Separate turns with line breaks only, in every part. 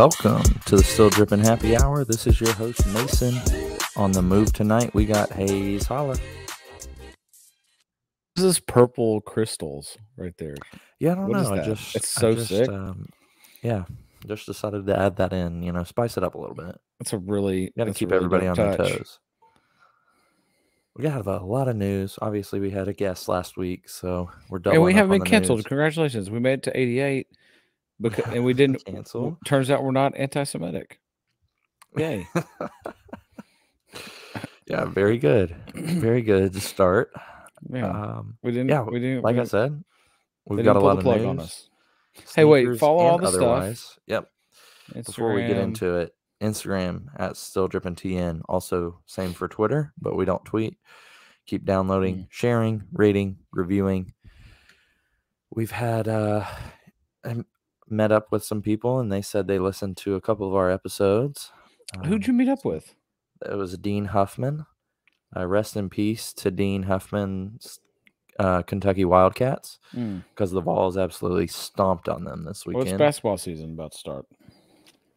Welcome to the Still Dripping Happy Hour. This is your host Mason. On the move tonight, we got Hayes Holla.
This is purple crystals right there.
Yeah, I don't
What
know. I
that?
just
It's
I
so
just,
sick.
Um, yeah, just decided to add that in. You know, spice it up a little bit.
That's a really
Got to
that's a
keep
really
everybody on
dope
their
touch.
toes. We got a lot of news. Obviously, we had a guest last week, so we're doubling
And we
up
haven't
on
been
the
canceled.
news.
Congratulations. We made it to 88 because and we didn't
cancel.
turns out we're not anti-Semitic. Yay.
Yeah, very good. Very good to start.
Yeah.
Um,
we didn't
yeah,
we didn't
like
we
I said, we've got a lot of
plug
news.
on us. Hey, wait, follow all the stuff.
otherwise. Yep. Before we get into it, Instagram at still dripping tn. Also, same for Twitter, but we don't tweet. Keep downloading,
Mm. sharing,
rating, reviewing. We've had uh, met up with some people, and they said they listened to a couple of our episodes.
Who'd
Um,
you meet up with?
It was Dean Huffman. Uh, rest in peace to Dean Huffman's uh, Kentucky Wildcats
Mm.
because the Vols absolutely stomped on them this
Well, it's
weekend.
basketball season about to start.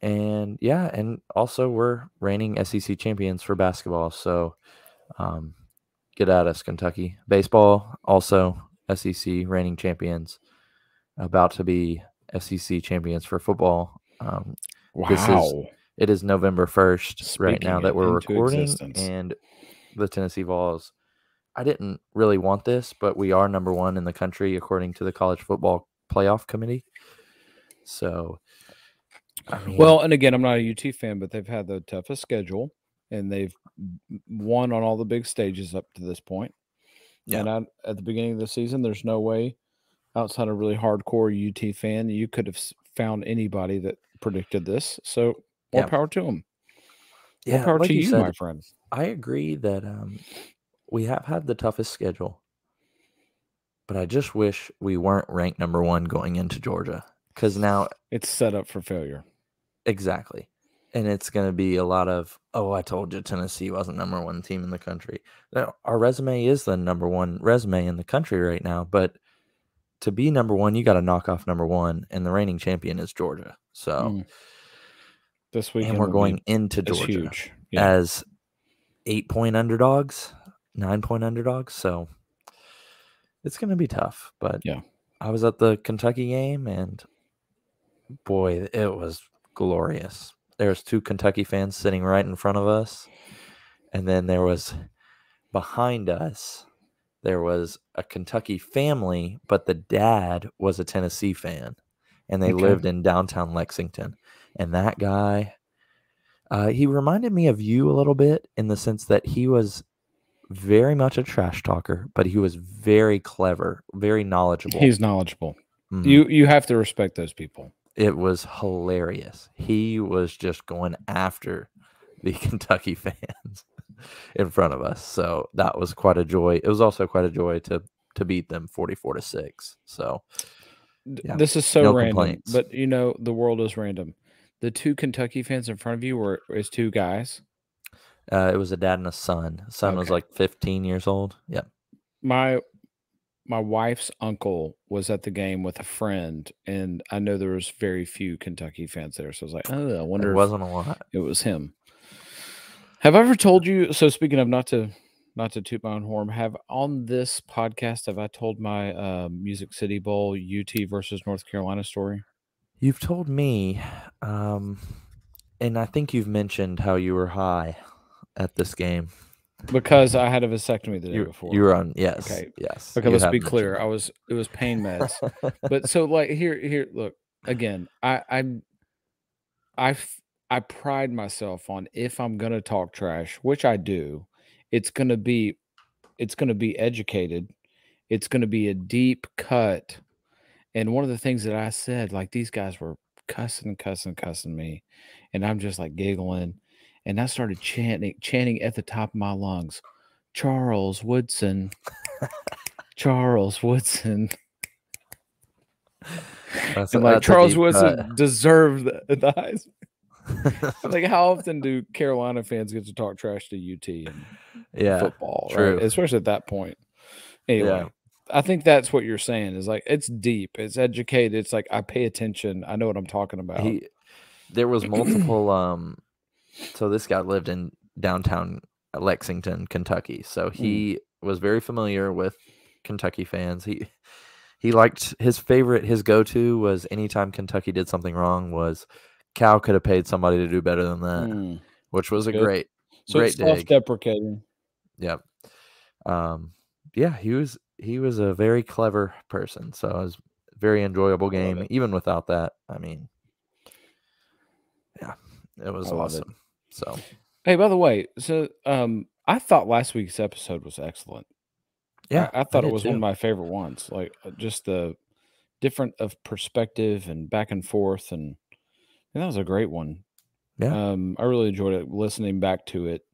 and yeah, and also we're reigning SEC champions for basketball. So um, get at us, Kentucky. Baseball also SEC reigning champions. About to be SEC champions for football. Um,
Wow.
This is- it is November first right now that we're recording,
existence.
and the Tennessee Vols. I didn't really want this, but we are number one in the country according to the College Football Playoff Committee. So, I mean,
Well, and again, I'm not a UT fan, but they've had the toughest schedule, and they've won on all the big stages up to this point.
Yeah.
And I, at the beginning of the season, there's no way, outside a really hardcore UT fan, you could have found anybody that predicted this. So more
Yeah.
power to them.
Yeah, More
power
like
to
you
you,
said,
my friend.
I agree that um, we have had the toughest schedule, but I just wish we weren't ranked number one going into Georgia because now
It's set up for failure.
Exactly. And it's going to be a lot of, oh, I told you Tennessee wasn't number one team in the country. Now, our resume is the number one resume in the country right now, but to be number one, you got to knock off number one, and the reigning champion is Georgia. So,
Mm. This week,
and we're going into Georgia
huge. Yeah.
as eight point underdogs, nine point underdogs. So it's going to be tough. But
Yeah.
I was at the Kentucky game and boy, it was glorious. There was two Kentucky fans sitting right in front of us. And then there was behind us, there was a Kentucky family, but the dad was a Tennessee fan. And they
Okay.
lived in downtown Lexington. And that guy, uh, he reminded me of you a little bit in the sense that he was very much a trash talker, but he was very clever, very knowledgeable.
He's knowledgeable.
Mhm.
You you have to respect those people.
it was hilarious. He was just going after the Kentucky fans in front of us. So that was quite a joy. It was also quite a joy to to beat them 44 to 6. So Yeah,
This is so
no
random,
complaints.
but you know the world is random. The two Kentucky fans in front of you were is two guys.
uh, it was a dad and a son. Son was like 15 years old. Yep.
My my wife's uncle was at the game with a friend, and I know there was very few Kentucky fans there. So I was like, oh, I wonder It
wasn't a lot.
it was him. Have I ever told you? So speaking of not to not to toot my own horn, have on this podcast have I told my uh, Music City Bowl UT versus North Carolina story?
You've told me um and I think you've mentioned how you were high at this game.
Because I had a vasectomy the day
You,
before.
you were on yes.
Okay.
Yes.
Okay, let's be clear. I was it was pain meds. but so like here here look again, I I'm I I pride myself on if I'm going to talk trash, which I do, it's going to be it's going to be educated. It's going to be a deep cut. And one of the things that I said like these guys were cussing cussing cussing me and I'm just like giggling and I started chanting chanting at the top of my lungs. Charles Woodson. Charles Woodson.
That's
and like Charles Woodson deserved the, the Heisman. Like, how often do Carolina fans get to talk trash to UT and
yeah,
football,
true.
right? Especially at that point. Anyway,
Yeah.
I think that's what you're saying is like it's deep, it's educated, it's like I pay attention, I know what I'm talking about.
he there was multiple um so this guy lived in downtown lexington kentucky so he was very familiar with kentucky fans he he liked his favorite his go-to was anytime kentucky did something wrong was cal could have paid somebody to do better than that
Mm.
which was a
Good.
great
So
great
it's self-deprecating.
yep um yeah he was he was a very clever person so it was a very enjoyable game even without that i mean yeah it was
I love it.
awesome so
Hey, by the way, so um I thought last week's episode was excellent.
Yeah
I, thought it
did
was one of my favorite ones. Like uh, just the different of perspective and back and forth and that was a great one.
Yeah.
Um I really enjoyed it listening back to it.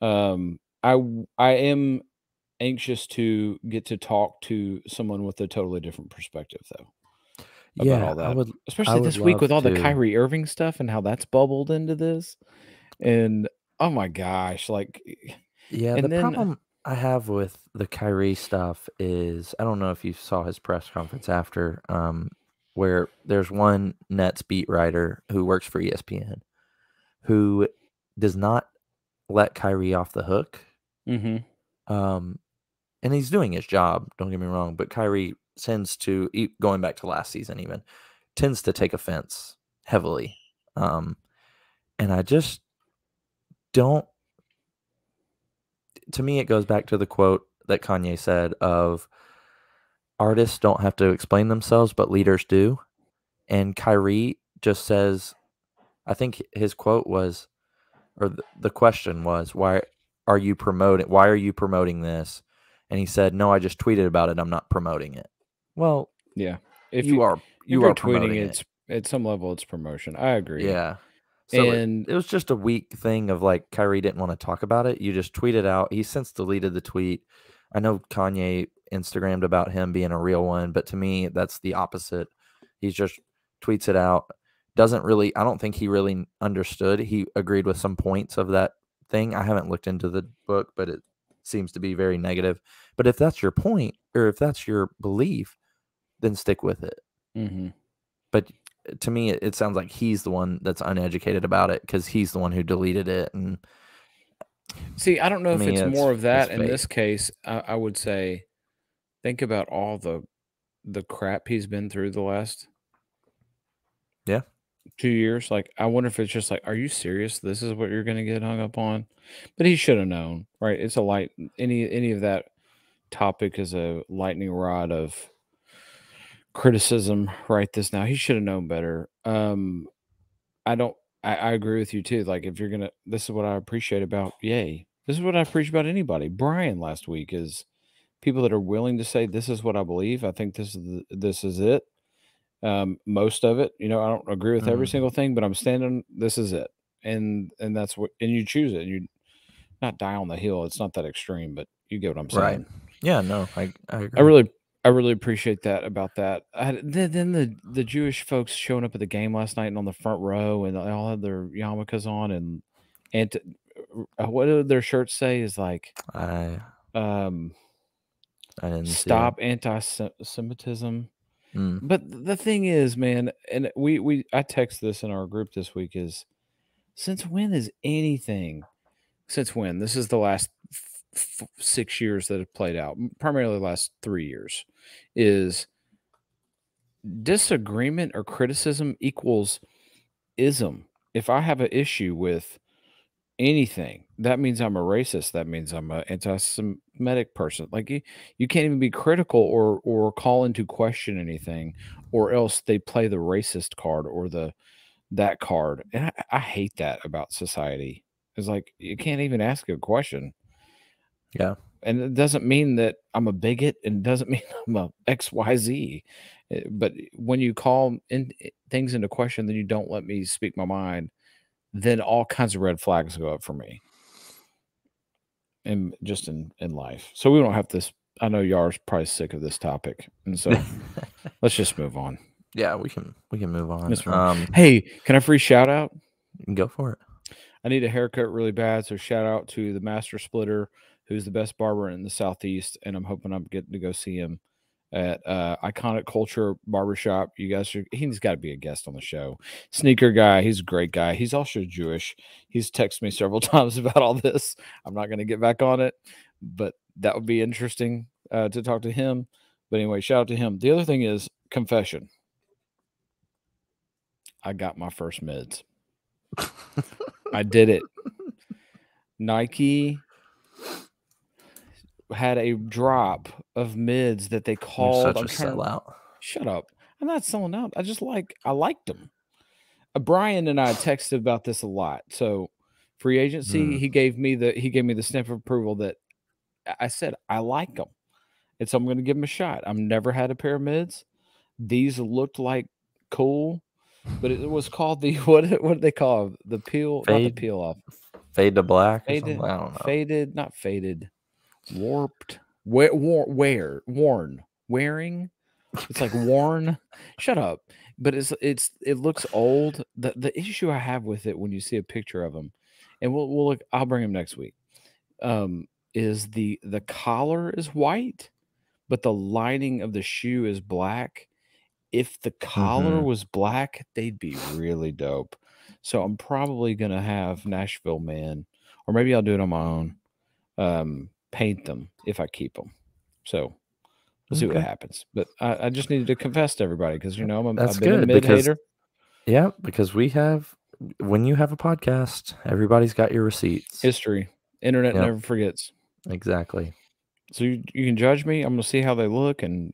Um I I am anxious to get to talk to someone with a totally different perspective though. about
yeah
all
i would
Especially
would
this week with all the
to.
Kyrie Irving stuff and how that's bubbled into this. And oh my gosh, like
yeah the
then-
problem i have with the kyrie stuff is i don't know if you saw his press conference after um where there's one nets beat writer who works for espn who does not let kyrie off the hook
mhm.
Um, and he's doing his job. Don't get me wrong, but Kyrie tends to, going back to last season, even tends to take offense heavily. Um, and I just don't. To me, it goes back to the quote that Kanye said of artists don't have to explain themselves, but leaders do. And Kyrie just says, I think his quote was, or the, the question was, why are you promoting? Why are you promoting this? And he said, no, I just tweeted about it. I'm not promoting it. Well,
Yeah. If
you, are you
you're tweeting
promoting it.
it's at some level it's promotion. I agree.
Yeah. So it-
And-
it, was just a weak thing of like Kyrie didn't want to talk about it. You just tweeted out. He since deleted the tweet. I know Kanye Instagrammed about him being a real one, but to me, that's the opposite. He's just tweets it out. Doesn't really, I don't think he really understood. He agreed with some points of that thing. I haven't looked into the book, but it seems to be very negative. But if that's your point or if that's your belief, then stick with it.
hmm
But to me, it, it sounds like he's the one that's uneducated about it because he's the one who deleted it. And
See, I don't know if
mean,
it's
it's-
more of that in this case. I, I would say, think about all the the crap he's been through the last
Yeah.
two years. Like, I wonder if it's just like, are you serious? This is what you're going to get hung up on. But he should have known, right? It's a light. Any any of that topic is a lightning rod of criticism right this now. He should have known better. Um, I don't. I, I agree with you too. Like if you're gonna, this is what I appreciate about Yay. This is what I appreciate about anybody. Brian last week is people that are willing to say this is what I believe. I think this is the, this is it. Um, most of it, you know, I don't agree with every
Mhm.
single thing, but I'm standing. This is it, and and that's what, and you choose it. You not die on the hill. It's not that extreme, but you get what I'm saying.
Right. yeah, no, I, I agree.
I really, I really appreciate that about that. I, then, then the the Jewish folks showing up at the game last night and on the front row, and they all had their yarmulkes on, and and uh, what did their shirts say? Is like,
I,
um,
I didn't
stop anti-Semitism.
Mm,
But the thing is, man, and we we I text this in our group this week is, since when is anything? Since when? This is the last f- f- six years that have played out, primarily the last three years, is disagreement or criticism equals ism. If I have an issue with anything, that means I'm a racist. That means I'm an anti-Semitic person. Like you, you can't even be critical or or call into question anything, or else they play the racist card or the that card. And I, I hate that about society. It's like you can't even ask a question.
Yeah.
And it doesn't mean that I'm a bigot and it doesn't mean I'm a XYZ. Uh, But when you call in eh, things into question, then you don't let me speak my mind, then all kinds of red flags go up for me. And just in, in life. So we don't have this. I know Yar's probably sick of this topic. And so let's just move on.
Yeah, we can we can move on. Um,
Hey, can I free shout out?
go for it.
I need a haircut really bad, so shout out to the Master Splitter, who's the best barber in the Southeast, and I'm hoping I'm getting to go see him at uh, Iconic Culture Barbershop. You guys, should, he's got to be a guest on the show. Sneaker guy, he's a great guy. He's also Jewish. He's texted me several times about all this. I'm not going to get back on it, but that would be interesting uh, to talk to him. But anyway, shout out to him. The other thing is confession. I got my first mids. I did it. Nike had a drop of mids that they
You're
called.
such
I'm
a
trying to-
sellout.
Shut up. I'm not selling out. I just like I liked them. Uh, Brian and I texted about this a lot. So free agency,
Mm.
he gave me the he gave me the stamp of approval that I- said I like them. And so I'm going to give them a shot. I've never had a pair of mids. These looked like cool, but it was called the what what did they call it? the peel not
Fade?
the peel off
Fade to black.
Faded-?
I don't know.
faded not faded warped wear, war, wear worn wearing? It's like worn? Shut up. But it's it's it looks old. The the issue i have with it when you see a picture of them and we'll, we'll look i'll bring them next week um is the the collar is white but the lining of the shoe is black. If the collar
Mhm.
was black they'd be really dope. So i'm probably gonna have nashville man or maybe i'll do it on my own. Um paint them if i keep them so we'll see what happens. But i, I just needed to confess to everybody because you know i'm a,
That's
i've been a
good,
mid
because
hater.
Yeah, because we have when you have a podcast, everybody's got your receipts.
history. Internet
Yep.
never forgets.
Exactly.
so you, you can judge me. I'm gonna see how they look and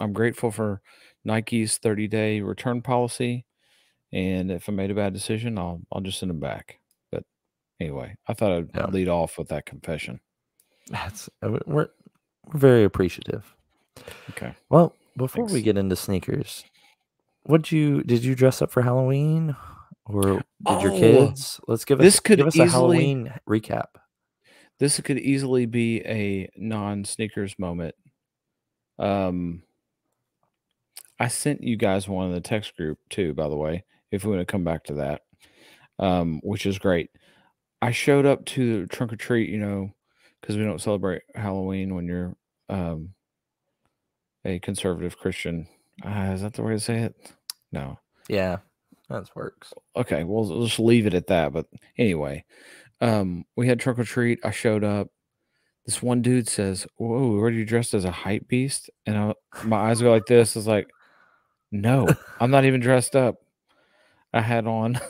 i'm grateful for nike's 30 day return policy. And if i made a bad decision i'll i'll just send them back. But anyway i thought i'd
Yeah.
lead off with that confession
That's uh, we- we're we're very appreciative.
okay
Well, before we get into sneakers, what you did you dress up for Halloween or did your
Oh,
kids? Let's give us
this could
give us a
easily-
Halloween recap.
this could easily be a non sneakers moment. Um, I sent you guys one in the text group too, by the way, if we want to come back to that, um, which is great. I showed up to the trunk or treat, you know, because we don't celebrate Halloween when you're um, a conservative Christian. Uh, is that the way to say it? No.
Yeah, that works.
okay, well, we'll just leave it at that. But anyway, um, we had trunk or treat. I showed up. This one dude says, "Whoa, were you dressed as a hype beast?" And I, my eyes go like this. It's like, no, I'm not even dressed up. I had on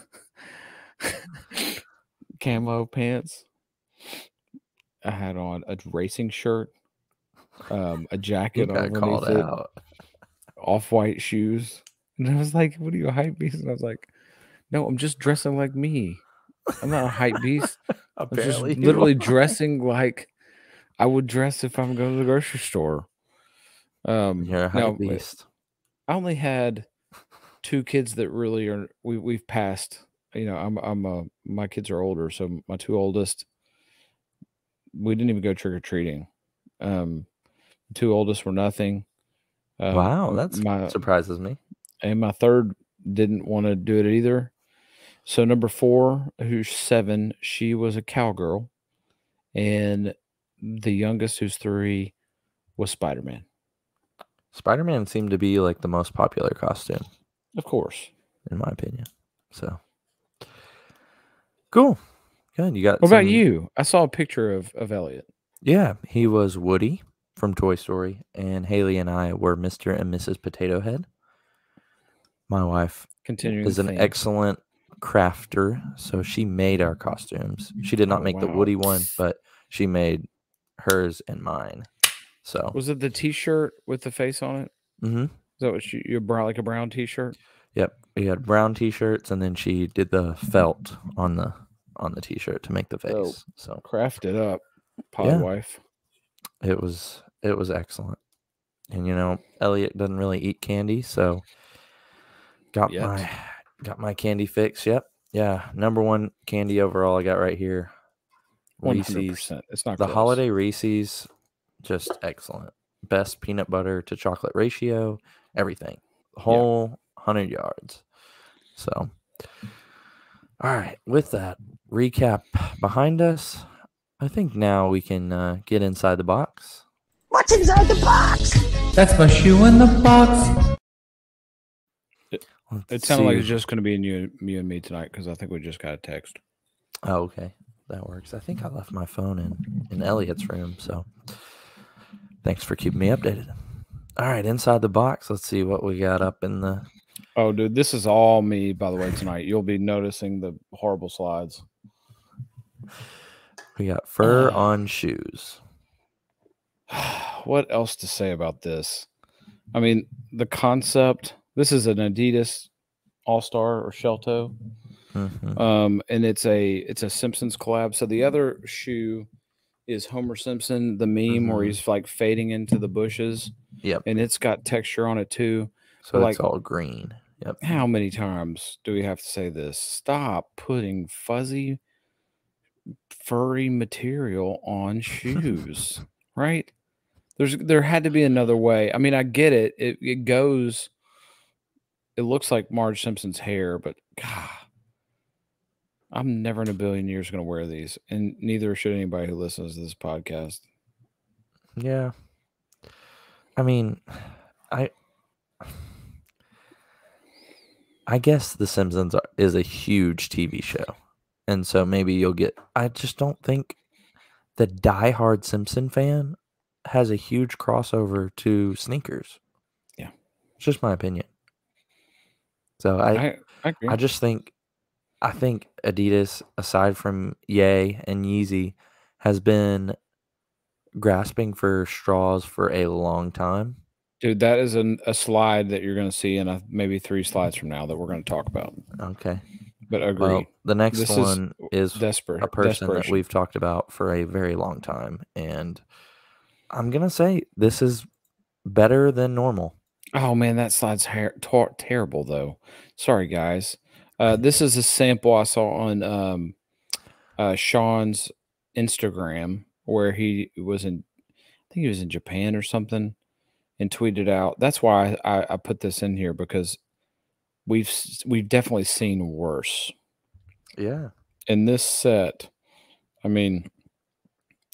camo pants. I had on a racing shirt, um, a jacket underneath it,
out.
off-white shoes. And I was like, "What are you a hype beast?" And I was like, "No, I'm just dressing like me. I'm not a hype beast. I'm just literally dressing like I would dress if I'm going to the grocery store." Um,
You're a hype
now,
beast.
I only had two kids that really are. We we've passed. You know, I'm I'm uh my kids are older, so my two oldest. We didn't even go trick or treating. Um, two oldest were nothing. Um,
wow,
my
surprises me.
and my third didn't want to do it either. So number four, who's seven, she was a cowgirl, and the youngest, who's three, was Spider Man.
Spider Man seemed to be like the most popular costume,
Of course.
in my opinion. So cool. Good. You got
What about
some-
you? I saw a picture of of Elliot.
Yeah, he was Woody from Toy Story, and Haley and I were Mr. and Mrs. Potato Head. My wife
Continuing
is an
theme.
excellent crafter, so she made our costumes. She did not
Oh,
make the. Woody one, but she made hers and mine. So,
Was it the T-shirt with the face on it?
Mm-hmm.
Is that what you, you brown like a brown T-shirt?
yep, we had brown t-shirts, and then she did the felt on the on the t-shirt to make the face.
Dope.
So
it up, pod
Yeah.
wife.
it was it was excellent. And you know, Elliot doesn't really eat candy, so got
Yet.
my got my candy fix. Yep. Yeah. Number one candy overall I got right here.
One hundred
Reese's.
percent. It's not
The holiday Reese's, just excellent. Best peanut butter to chocolate ratio, everything. whole hundred yards. So, all right. With that recap behind us, I think now we can uh, get inside the box.
What's inside the box?
That's my shoe in the box.
Let's
It sounded like it's just going to be in you, you and me tonight because I think we just got a text.
Oh, okay. That works. I think I left my phone in in Elliot's room, so thanks for keeping me updated. All right, inside the box. Let's see what we got up in the.
Oh, dude, this is all me, by the way, tonight. You'll be noticing the horrible slides.
We got fur
Uh.
on shoes.
what else to say about this? I mean, the concept. This is an Adidas All Star or Shell Toe,
Mhm.
um, and it's a it's a Simpsons collab. So the other shoe is Homer Simpson, the meme where
Mhm.
he's like fading into the bushes,
Yep.
and it's got texture on it too.
So
like-
it's all green. Yep.
How many times do we have to say this? Stop putting fuzzy, furry material on shoes, right? There's there had to be another way. I mean, I get it. It it goes. It looks like Marge Simpson's hair, but God, I'm never in a billion years going to wear these, and neither should anybody who listens to this podcast.
Yeah. I mean, I I guess The Simpsons are, is a huge TV show. And so maybe you'll get I just don't think the diehard Simpson fan has a huge crossover to sneakers.
Yeah.
It's just my opinion. So I
I I agree.
I just think I think Adidas, aside from Yay and Yeezy, has been grasping for straws for a long time.
Dude, that is an, a slide that you're going to see in a, maybe three slides from now that we're going to talk about.
Okay.
But agree.
Well, the next
This is
one is,
Desperate.
a person that we've talked about for a very long time. And I'm going to say this is better than normal.
Oh man, that slide's hair, tor- terrible though. Sorry guys. Uh, this is a sample I saw on um, uh, Sean's Instagram where he was in, I think he was in Japan or something, and tweeted out. That's why I, I put this in here because we've we've definitely seen worse
Yeah.
in this set. I mean,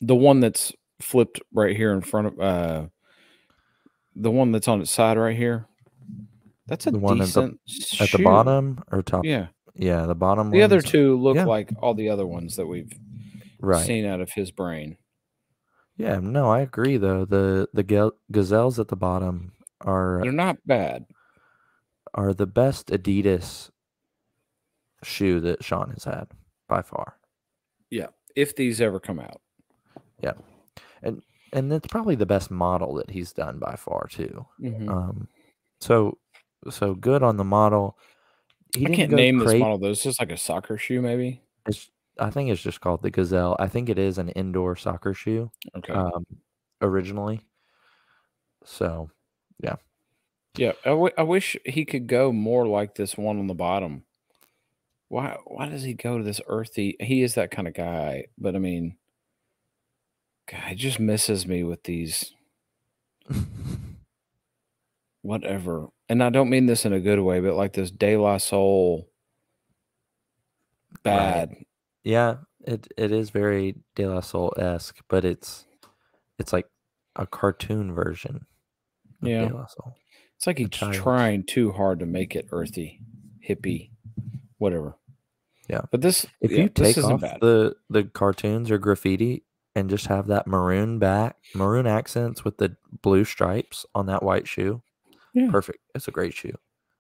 the one that's flipped right here in front of uh, the one that's on its side right here. That's a
The one at the-
decent
At the bottom or top?
Yeah,
Yeah, the bottom
the other two look
yeah.
like all the other ones that we've
Right.
seen out of his brain.
Yeah, no, I agree though. The the gazelles at the bottom are
They're not bad.
Are the best Adidas shoe that Sean has had by far.
Yeah, if these ever come out, Yeah,
And and it's probably the best model that he's done by far too.
Mhm.
Um so so good on the model. He
I can't name this model though. It's just like a soccer shoe, maybe.
It's, I think it's just called the Gazelle. I think it is an indoor soccer shoe
Okay.
um originally. So
yeah, I, w- I wish he could go more like this one on the bottom. Why? Why does he go to this earthy? He is that kind of guy, but I mean, God, he just misses me with these whatever. And I don't mean this in a good way, but like this De La Soul bad.
Yeah, it it is very De La Soul esque, but it's it's like a cartoon version.
Yeah.
De La Soul.
It's like he's trying too hard to make it earthy, hippie, whatever.
Yeah.
But this,
If
yeah,
you take off
bad.
the the cartoons or graffiti and just have that maroon back, maroon accents with the blue stripes on that white shoe,
Yeah.
perfect. It's a great shoe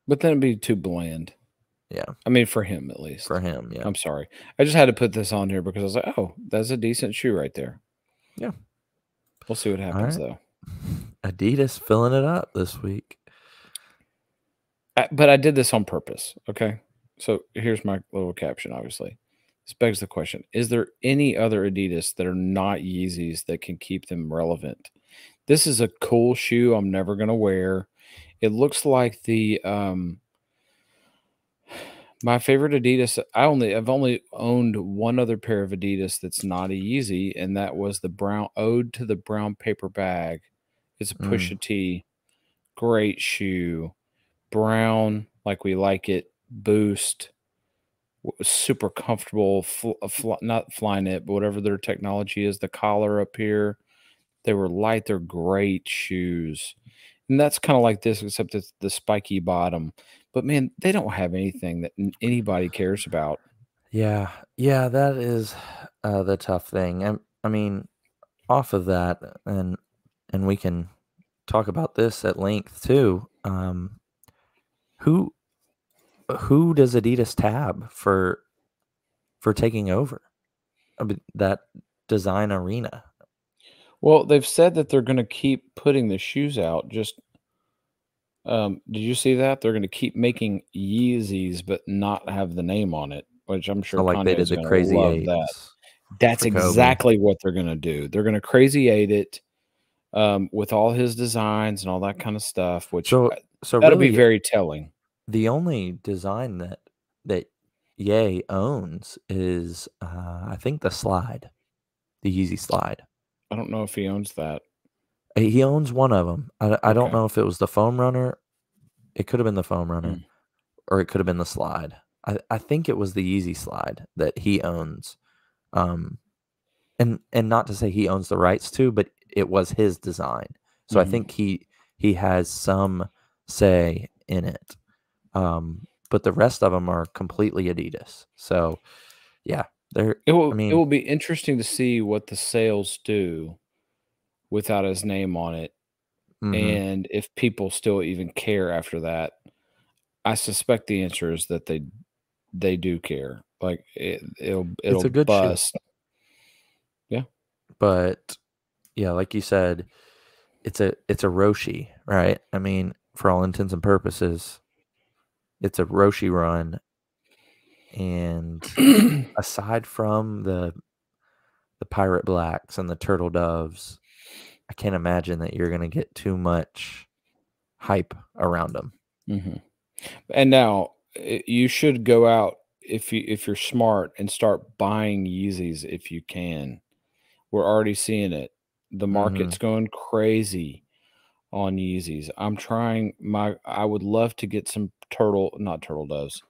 but then it'd be too bland.
Yeah.
I mean, for him at least.
for him. Yeah,
I'm sorry. I just had to put this on here because I was like, oh, that's a decent shoe right there.
Yeah.
We'll see what happens
right.
though.
Adidas filling it up this week.
I, but I did this on purpose. Okay. So here's my little caption, obviously. This begs the question Is there any other Adidas that are not Yeezys that can keep them relevant? This is a cool shoe I'm never going to wear. It looks like the, um, my favorite Adidas. I only, I've only owned one other pair of Adidas that's not a Yeezy, and that was the brown Ode to the Brown Paper Bag. It's a
Mm.
Pusha T. Great shoe brown, like we like it, boost, super comfortable, fl- uh, fl- not flying it, but whatever their technology is, the collar up here. They were light, they're great shoes. And that's kind of like this, except it's the spiky bottom. But man, they don't have anything that anybody cares about.
Yeah, yeah, that is uh, the tough thing. I, I mean, off of that, and and we can talk about this at length too. Um, who who does Adidas tab for for taking over that design arena?
Well, they've said that they're going to keep putting the shoes out. Just, um, did you see that? They're going to keep making Yeezys, but not have the name on it, which I'm sure
So like they
Kanye's
did the crazy
love
eights.
that. That's exactly what they're going to do. They're going to crazy eight it um, with all his designs and all that kind of stuff, which
So so
that'll
really,
be very telling.
the only design that that Ye owns is uh, I think the slide, the Yeezy slide.
I don't know if he owns that.
Uh, He owns one of them. I, I don't
Okay.
know if it was the foam runner. It could have been the foam runner,
Mm.
or it could have been the slide. I, I think it was the Yeezy slide that he owns. Um, and and not to say he owns the rights to, but it was his design. So I
Mhm.
think he he has some say in it. Um, but the rest of them are completely Adidas. So yeah, they're
It will.
mean-
it will be interesting to see what the sales do without his name on it,
mhm.
and if people still even care after that. I suspect the answer is that they they do care. Like it, it'll it'll
a good shoe.
Yeah,
but yeah, like you said, it's a it's a Roshe, right? I mean, for all intents and purposes, it's a Roshe run. And aside from the the pirate blacks and the turtle doves, I can't imagine that you're gonna get too much hype around them.
Mhm. And now you should go out if you if you're smart and start buying Yeezys if you can. We're already seeing it. The market's going crazy on Yeezys. I'm trying my I would love to get some turtle not turtle doves.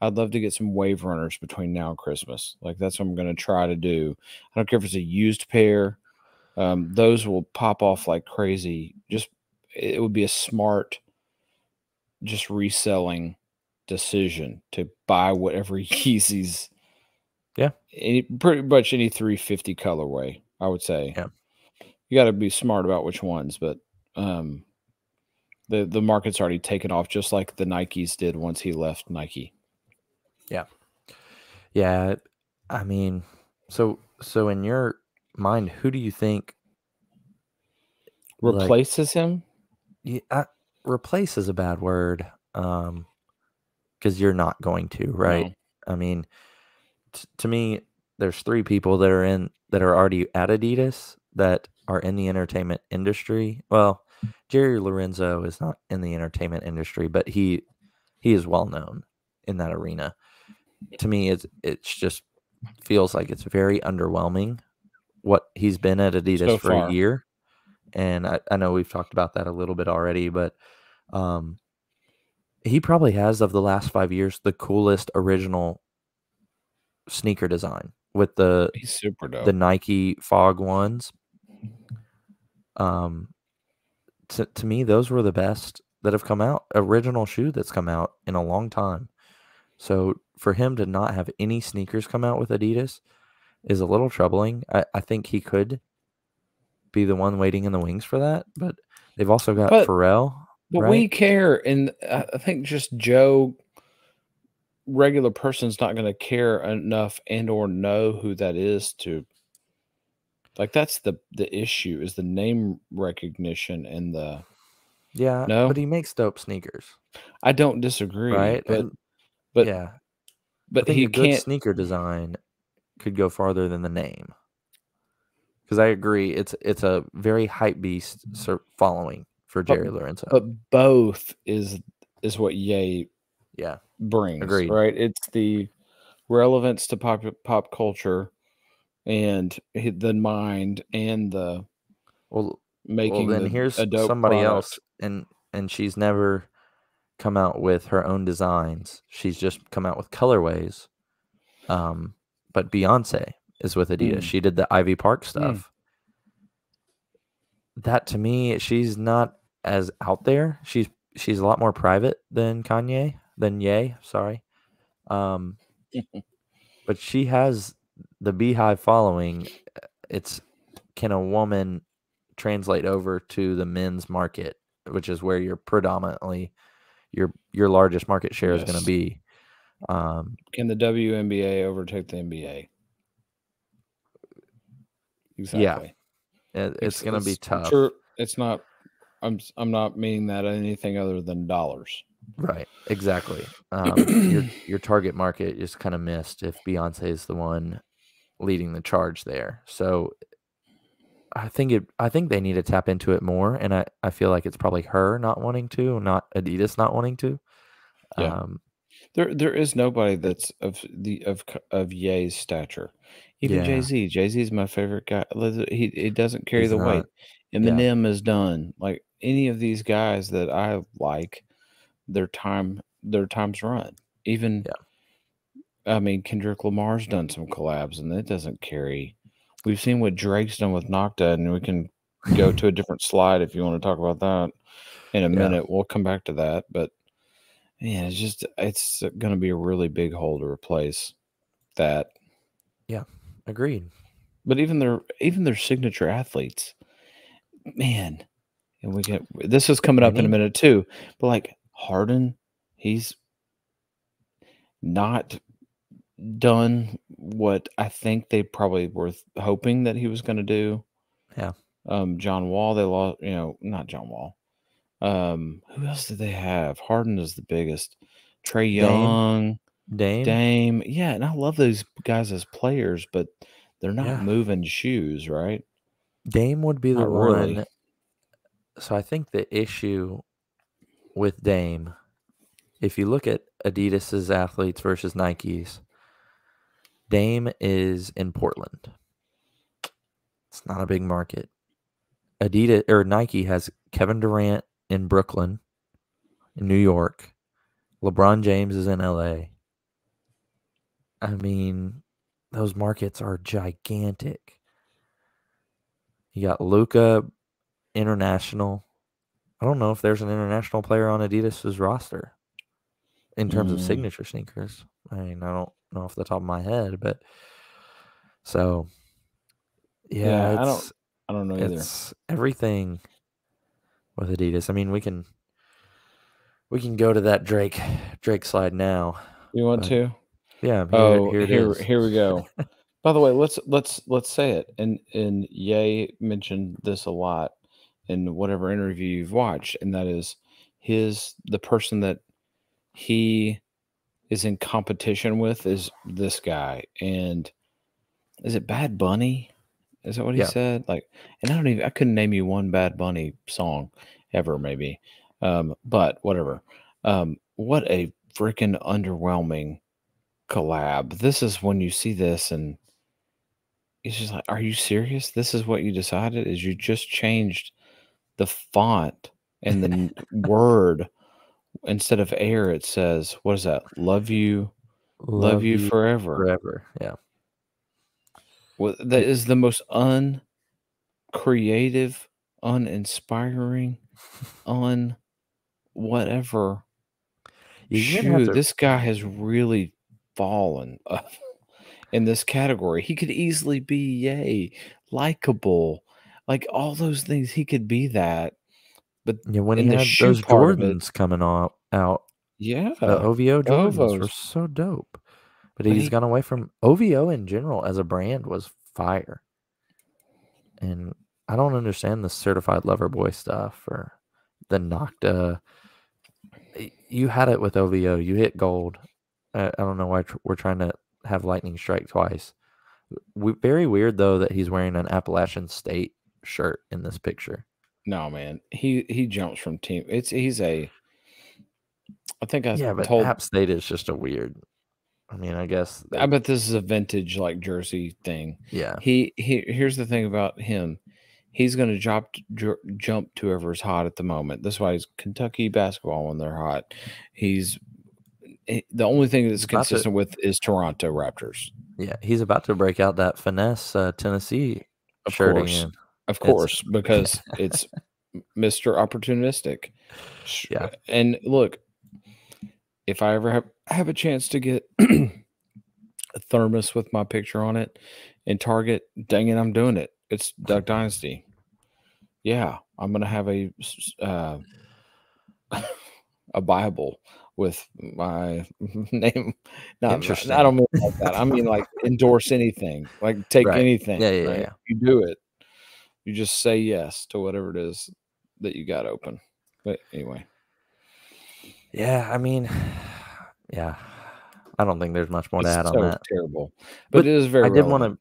I'd love to get some wave runners between now and Christmas. Like that's what I'm going to try to do. I don't care if it's a used pair. Um, those will pop off like crazy. Just it would be a smart just reselling decision to buy whatever Yeezys.
Yeah.
Any, pretty much any 350 colorway, I would say.
Yeah.
You got to be smart about which ones, but um, the the market's already taken off, just like the Nikes did once he left Nike.
Yeah, yeah. I mean, so so in your mind, who do you think Like-
Replaces him?
Yeah, I, replace is a bad word. Um, because you're not going to, right?
No.
I mean, t- to me, there's three people that are in that are already at Adidas that are in the entertainment industry. Well, Jerry Lorenzo is not in the entertainment industry, but he he is well known in that arena. To me, it's it's just feels like it's very underwhelming what he's been at Adidas
So
for a year. And I, I know we've talked about that a little bit already, but um he probably has of the last five years the coolest original sneaker design with the
super
the Nike Fog ones. Um, to to me, those were the best that have come out. Original shoe that's come out in a long time. So for him to not have any sneakers come out with Adidas is a little troubling. I, I think he could be the one waiting in the wings for that, but they've also got
But-
Pharrell.
But
right?
we care, and I I think just Joe, regular person's not going to care enough and or know who that is to. Like that's the the issue is the name recognition and the.
Yeah,
No?
but he makes dope sneakers,
I don't disagree,
right?
But
And-
but
yeah,
but
think
he
a good
can't.
sneaker design could go farther than the name. Because I agree, it's it's a very hype beast following for
But-
Jerry Lorenzo.
But both is is what Ye
yeah,
brings,
Agreed.
right? It's the relevance to pop pop culture, and the mind and the
well,
making.
well then
the-
here's somebody
product.
else, and and she's never come out with her own designs. She's just come out with colorways. Um, but Beyonce is with Adidas.
Mm.
She did the Ivy Park
Mm.
stuff. That to me, she's not as out there. She's she's a lot more private than Kanye, than yay sorry. Um, but she has the BeyHive following. It's can a woman translate over to the men's market, which is where you're predominantly your your largest market share is going to be. Um,
Can the WNBA overtake the NBA? Exactly.
it- it's, going to be tough,
Sure, it's not. I'm I'm not meaning that anything other than dollars.
Right? Exactly. Um, your your target market is kind of missed if Beyonce is the one leading the charge there. So I think it I think they need to tap into it more and I, I feel like it's probably her not wanting to, not Adidas not wanting to.
Yeah.
Um
There there is nobody that's of the of of Ye's stature. Even
Yeah.
Jay Z. Jay Z is my favorite guy. He he doesn't carry
He's
the
not.
weight. Eminem is done. Like any of these guys that I like, their time their time's run. Even yeah. I mean Kendrick Lamar's done some collabs and it doesn't carry. We've seen what Drake's done with Nocta, and we can go to a different slide if you want to talk about that in a
Yeah.
minute. We'll come back to that, but yeah, it's just it's going to be a really big hole to replace that.
Yeah, agreed.
But even their even their signature athletes, man, and we get this is coming up in a
mm-hmm.
minute too. But like Harden, he's not done what I think they probably were th- hoping that he was going to do.
Yeah.
Um, John Wall, they lost. You know, not John Wall. Um, who else did they have? Harden is the biggest.
Trae
Young.
Dame,
Dame, yeah, and I love those guys as players, but they're not
Yeah.
moving shoes, right?
Dame would be the
Not really.
one. So I think the issue with Dame, if you look at Adidas's athletes versus Nike's, Dame is in Portland. It's not a big market. Adidas or Nike has Kevin Durant in Brooklyn, in New York. LeBron James is in LA. I mean, those markets are gigantic. You got Luka international. I don't know if there's an international player on Adidas's roster in terms of
Mm.
signature sneakers. I mean, I don't know off the top of my head, but so yeah,
Yeah, I don't I don't know either.
it's everything with Adidas. I mean, we can we can go to that Drake Drake slide now.
You want to?
Yeah, here,
Oh,
here
here, here, we go. By the way, let's let's let's say it. And and Ye mentioned this a lot in whatever interview you've watched, and that is his the person that he is in competition with is this guy. And is it Bad Bunny? Is that what he
Yeah.
said? Like, and I don't even I couldn't name you one Bad Bunny song ever, maybe. Um, but whatever. Um, what a freaking underwhelming collab. This is when you see this and it's just like, are you serious? This is what you decided? Is you just changed the font and the word instead of air, it says, what is that? Love you, love, you, forever.
forever. Yeah.
Well, that is the most uncreative, uninspiring, un whatever.
You
Shoot,
to-
this guy has really fallen in this category. He could easily be yay, likable, like all those things. He could be that. But
Yeah, when he had those
it-
Jordans coming out, out
yeah,
the OVO Jordans were so dope. But he's
he-
gone away from OVO in general as a brand was fire. And I don't understand the certified lover boy stuff or the Nocta. You had it with OVO. You hit gold. I, I don't know why tr- we're trying to have lightning strike twice. We, very weird though that he's wearing an Appalachian State shirt in this picture.
no man, he he jumps from team. It's he's a. I think I
yeah, but
told.
App State is just a weird. I mean, I guess.
I bet this is a vintage like jersey thing.
yeah.
He he. Here's the thing about him. he's going to jump jump to whoever's hot at the moment. That's why he's Kentucky basketball when they're hot. He's he- the only thing that's
About to-
consistent with is Toronto Raptors.
Yeah, he's about to break out that finesse uh, Tennessee
Of
shirt
course.
again.
Of
It's-
course, because it's Mr. Opportunistic.
Yeah.
And look, if I ever have, have a chance to get a thermos with my picture on it in Target, dang it, I'm doing it. It's Duck Dynasty. Yeah, I'm gonna have a uh, a Bible with my name. Not,
Interesting.
I don't mean like that. I mean like endorse anything, like take
Right.
anything.
Yeah, yeah,
right?
yeah.
You do it. You just say yes to whatever it is that you got open. But anyway,
Yeah, I mean, yeah, I don't think there's much more to add
so
on that.
terrible, but,
But
it is very.
I did want to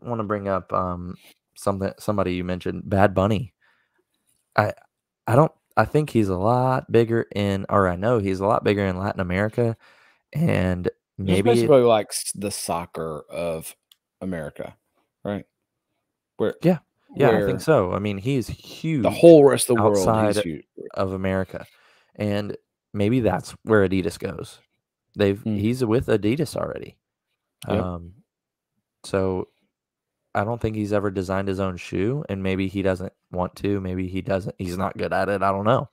want to bring up um something somebody you mentioned, Bad Bunny. I I don't I think he's a lot bigger in or I know he's a lot bigger in Latin America and
He's
maybe
basically like the soccer of America, right? Where
Yeah, yeah, I think so. I mean, he's huge
The whole rest of the world
outside
huge.
of America. And maybe that's where Adidas goes. They've
Hmm.
he's with Adidas already.
Yep.
Um so I don't think he's ever designed his own shoe and maybe he doesn't want to, maybe he doesn't he's not good at it, I don't know.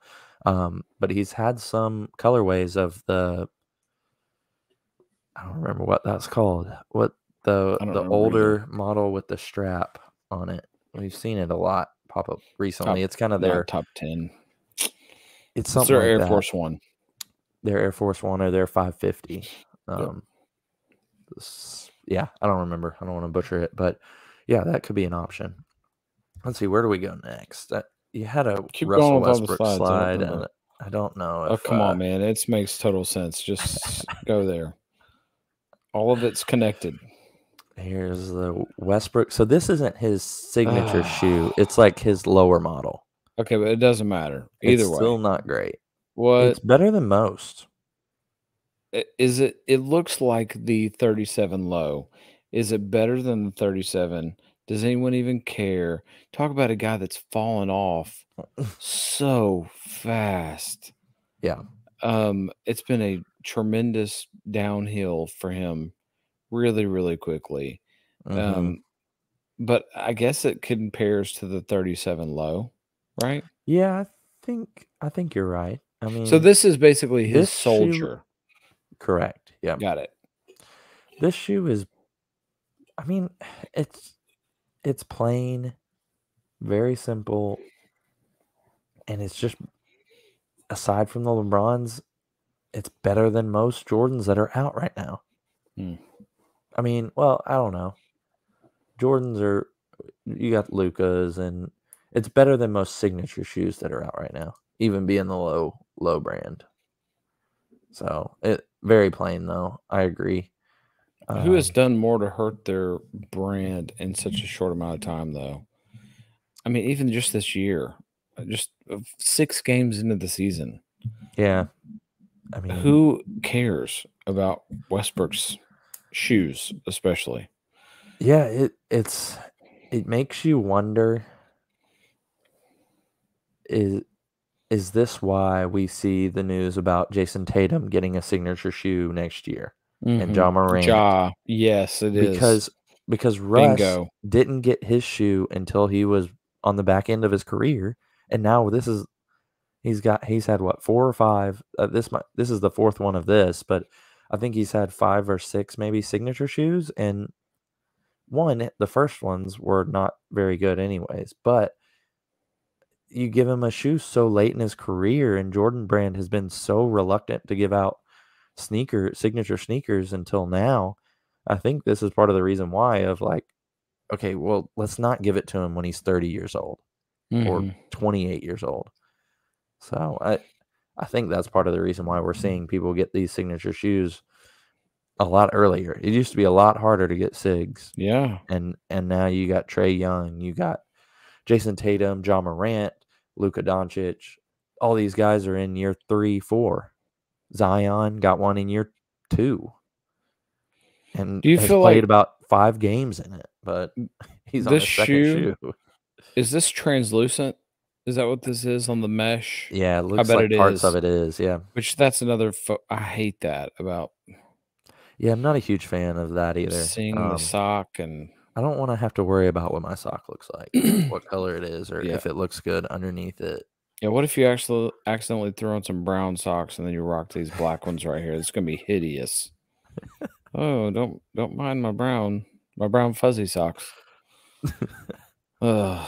Um but he's had some colorways of the I don't remember what that's called. What the the older model with the strap on it. We've seen it a lot pop up recently.
Top-
it's kind of their
top ten.
it's
It's
something
their
like
Air
that.
Force One.
their Air Force One or their 550. Um, this- yeah, I don't remember. I don't want to butcher it, but yeah, that could be an option. Let's see, where do we go next? Uh, you had a
Keep
Russell
going with all the
Westbrook
slides, I
slide, and. I don't know.
Oh come
uh,
on, man! It makes total sense. Just go there. All of it's connected.
Here's the Westbrook. So this isn't his signature
Ah.
shoe. It's like his lower model.
Okay, but it doesn't matter either
it's
way.
still not great.
what
it's better than most.
i- is it? It looks like the 37 low. Is it better than the 37? Does anyone even care? Talk about a guy that's fallen off so fast.
Yeah.
Um, it's been a tremendous downhill for him really, really quickly.
Mhm.
Um, but I guess it compares to the 37 low, right?
yeah, I think I think you're right. I mean,
So this is basically his
this shoe-
soldier.
correct. Yeah.
Got it.
This shoe is I mean, it's it's plain, very simple, and it's just aside from the LeBrons, it's better than most Jordans that are out right now.
Hmm.
I mean, well, I don't know. Jordans are you got Lucas and it's better than most signature shoes that are out right now, even being the low low brand. So it very plain though. I agree.
Who has
Um,
done more to hurt their brand in such a short amount of time, though? I mean, even just this year, uh, just uh, six games into the season,
Yeah. I mean,
who cares about Westbrook's shoes, especially?
yeah, it it's it makes you wonder is is this why we see the news about Jayson Tatum getting a signature shoe next year and
Mhm.
John Morant?
Ja, yes, it is
because because Russ
bingo.
didn't get his shoe until he was on the back end of his career, and now this is he's got he's had what four or five. Uh, this might this is the fourth one of this, but I think he's had five or six maybe signature shoes, and one the first ones were not very good anyways, but you give him a shoe so late in his career, and Jordan Brand has been so reluctant to give out sneaker signature sneakers until now. I think this is part of the reason why of like, okay, well, let's not give it to him when he's 30 years old or
Mhm.
28 years old. So I I think that's part of the reason why we're mm-hmm. seeing people get these signature shoes a lot earlier. It used to be a lot harder to get SIGs
yeah,
and and now you got Trae Young, you got Jayson Tatum, John Morant, Luka Doncic. All these guys are in year three, four. Zion got one in year two, and
Do you
has
feel
played
like-
about five games in it, but mm, he's on
This
second
shoe-
shoe.
Is this translucent? Is that what this is on the mesh?
Yeah, it looks
bet
like
it
parts of it is. Yeah,
Which that's another. Fo- I hate that about
yeah. I'm not a huge fan of that either.
seeing
Um,
the sock and
I don't want to have to worry about what my sock looks like, what color it is, or
Yeah.
if it looks good underneath it.
yeah. What if you actually accidentally throw on some brown socks and then you rock these black ones right here? It's gonna be hideous. oh, don't don't mind my brown my brown fuzzy socks. Ugh.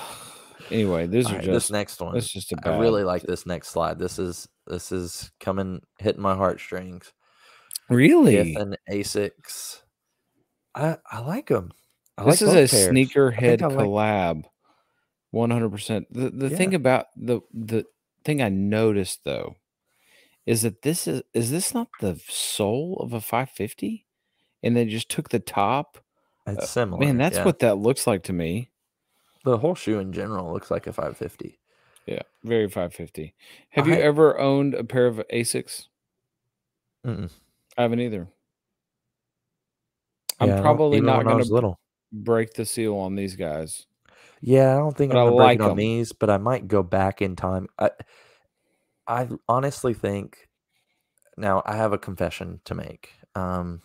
Anyway, these
All
are
right,
just
this next one.
it's just a bad,
I really like this next slide. This is this is coming hitting my heartstrings.
really.
And Asics. I I like them. I
this
like
is a
pairs.
sneakerhead
I like-
collab 100% the the thing about the the thing i noticed though is that this is is this not the sole of a 550 and they just took the top
It's uh, similar.
man that's
yeah.
what that looks like to me
the whole shoe in general looks like a 550.
yeah very 550 have you ever owned a pair of asics
Mm-mm.
i haven't either
I
i'm
don't-
probably not going to
little.
break the seal on these guys
Yeah, I don't think
But
I'm
I
gonna break
like
it on these, but I might go back in time. I I honestly think now I have a confession to make. Um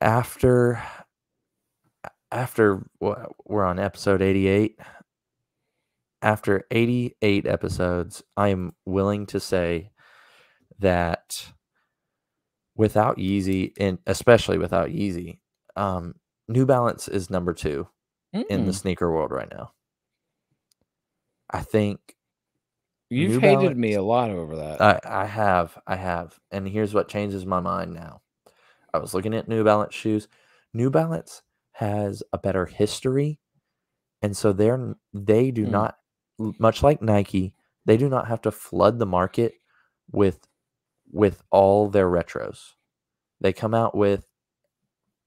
after after we're on episode 88 after 88 episodes i am willing to say that without yeezy and especially without yeezy um new balance is number two in the
Mm.
sneaker world right now i think
you've
New
hated me a lot over that
I, I have, I have, and here's what changes my mind now. I was looking at New Balance shoes. New Balance has a better history, and so they're they do
Hmm.
not, much like Nike, they do not have to flood the market with with all their retros. They come out with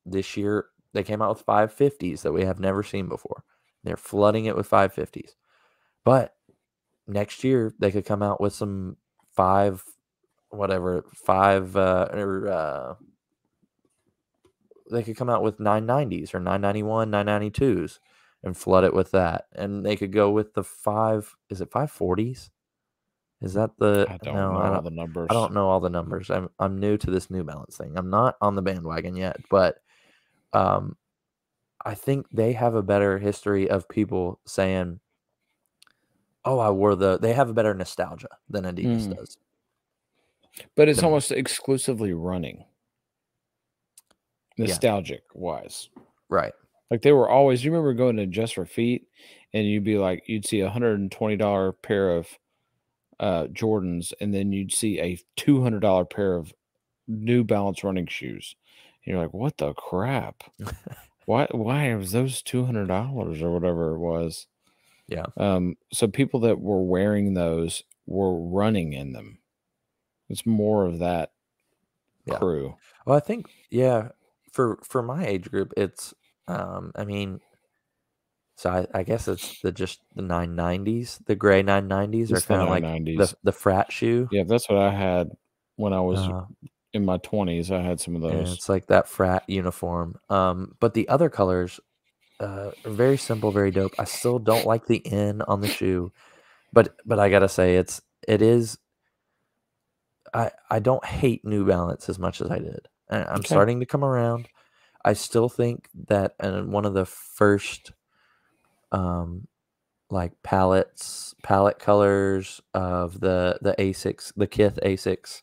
this year. They came out with 550s that we have never seen before. They're flooding it with 550s, but next year they could come out with some five whatever five uh or uh they could come out with 990s or 991 992s and flood it with that. And they could go with the five is it 540s is that the
i don't
no
know
I don't,
the numbers.
I don't know all the numbers. I'm I'm new to this new balance thing. I'm not on the bandwagon yet but um I think they have a better history of people saying oh I wore the they have a better nostalgia than Adidas
Mm.
does.
But it's almost exclusively running
Yeah.
nostalgic wise.
Right.
Like they were always you remember going to just for feet and you'd be like you'd see a hundred and twenty dollar pair of uh jordans and then you'd see a two hundred dollar pair of new balance running shoes. And you're like what the crap? Why why was those two hundred dollars or whatever it was?
Yeah.
um so people that were wearing those were running in them. It's more of that
Yeah.
crew.
Well, I think yeah, for for my age group, it's um, I mean, so I, I guess it's the just the nine nineties, the gray nine nineties are kind of like
990s.
the the frat shoe.
yeah that's what i had when i was
Uh,
in my 20s i had some of those
it's like that frat uniform. Um, but the other colors, uh, are very simple, very dope. I still don't like the N on the shoe, but but I gotta say it's it is. I I don't hate New Balance as much as I did. I'm
Okay.
starting to come around. I still think that and one of the first, um, like palettes, palette colors of the the Asics, the Kith Asics,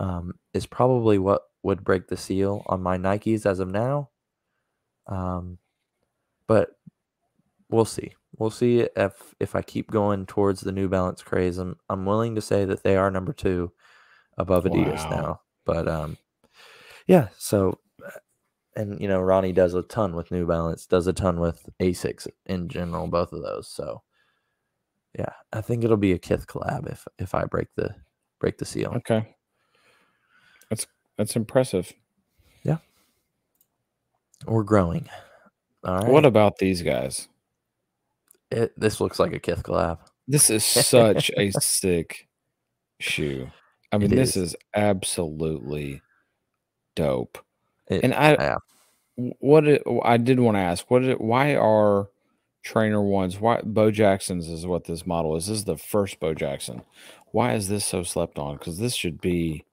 um, is probably what would break the seal on my Nikes as of now. Um, but we'll see. We'll see if if I keep going towards the New Balance craze. I'm I'm willing to say that they are number two above Adidas
Wow.
now. But um, yeah. So, uh, and you know, Ronnie does a ton with New Balance, does a ton with Asics in general, both of those. So, yeah, I think it'll be a Kith collab if if I break the break the seal.
Okay. That's that's impressive.
Yeah, we're growing. All right.
What about these guys?
it, this looks like a Kith collab.
This is such a sick shoe. I mean,
It
this
is.
is absolutely dope.
It-
And I
yeah.
what it, I did want to ask, what it, why are trainer ones. Why Bo Jackson's is what this model is. This is the first Bo Jackson. Why is this so slept on? Because this should be.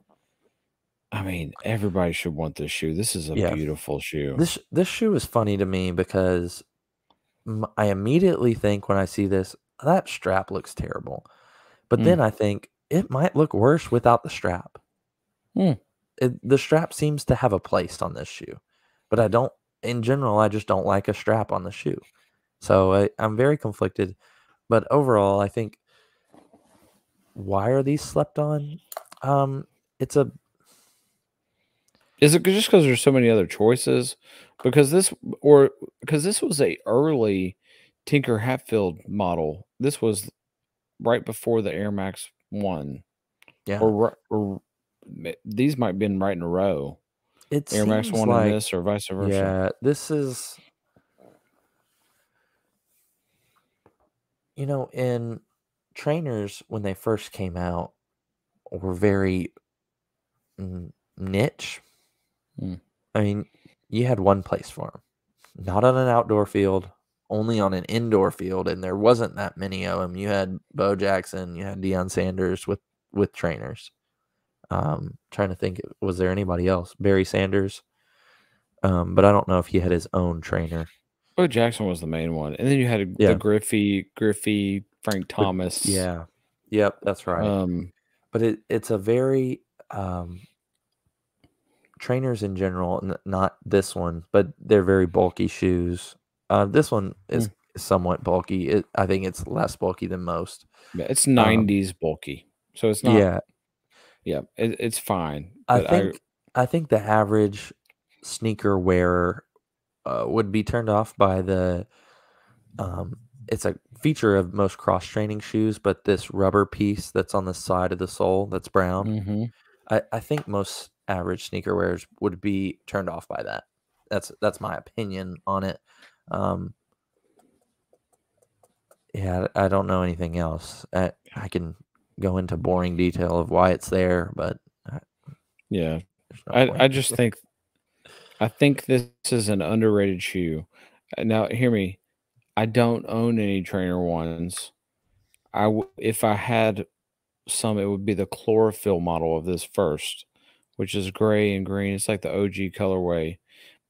I mean, everybody should want this shoe. This is a
Yeah.
beautiful shoe.
This this shoe is funny to me because I immediately think when I see this that strap looks terrible, but
Mm.
then I think it might look worse without the strap.
Mm.
It, the strap seems to have a place on this shoe, but I don't. In general, I just don't like a strap on the shoe, so I, I'm very conflicted. But overall, I think why are these slept on? Um, it's a
Is it just because there's so many other choices? Because this, or because this was a early Tinker Hatfield model. This was right before the Air Max One,
yeah.
or, or these might have been right in a row.
It
Air Max One
like
and this, or vice versa.
Yeah, this is you know, in trainers when they first came out were very niche.
Mm.
I mean, you had one place for them, not on an outdoor field, only on an indoor field, and there wasn't that many of them. You had Bo Jackson, you had Deion Sanders with with trainers. Um, trying to think, was there anybody else? Barry Sanders, um, but I don't know if he had his own trainer.
Bo Jackson was the main one, and then you had
Yeah.
the Griffey, Griffey, Frank Thomas.
Yeah, yep, that's right.
Um,
but it it's a very um trainers in general not this one but they're very bulky shoes uh this one is somewhat bulky it, i think it's less bulky than most
yeah, it's '90s bulky, so it's not. Yeah,
yeah
it, it's fine.
i think I, think the average sneaker wearer uh, would be turned off by the um it's a feature of most cross training shoes but this rubber piece that's on the side of the sole that's brown
Mhm.
I, I think most average sneaker wearers would be turned off by that. That's that's my opinion on it. Um, yeah, I I don't know anything else. I, I can go into boring detail of why it's there, but I,
yeah.
no
I. I just think I think this is an underrated shoe. Uh, Now, hear me. I don't own any trainer ones. I w- if I had some, it would be the chlorophyll model of this first, which is gray and green. It's like the OG colorway.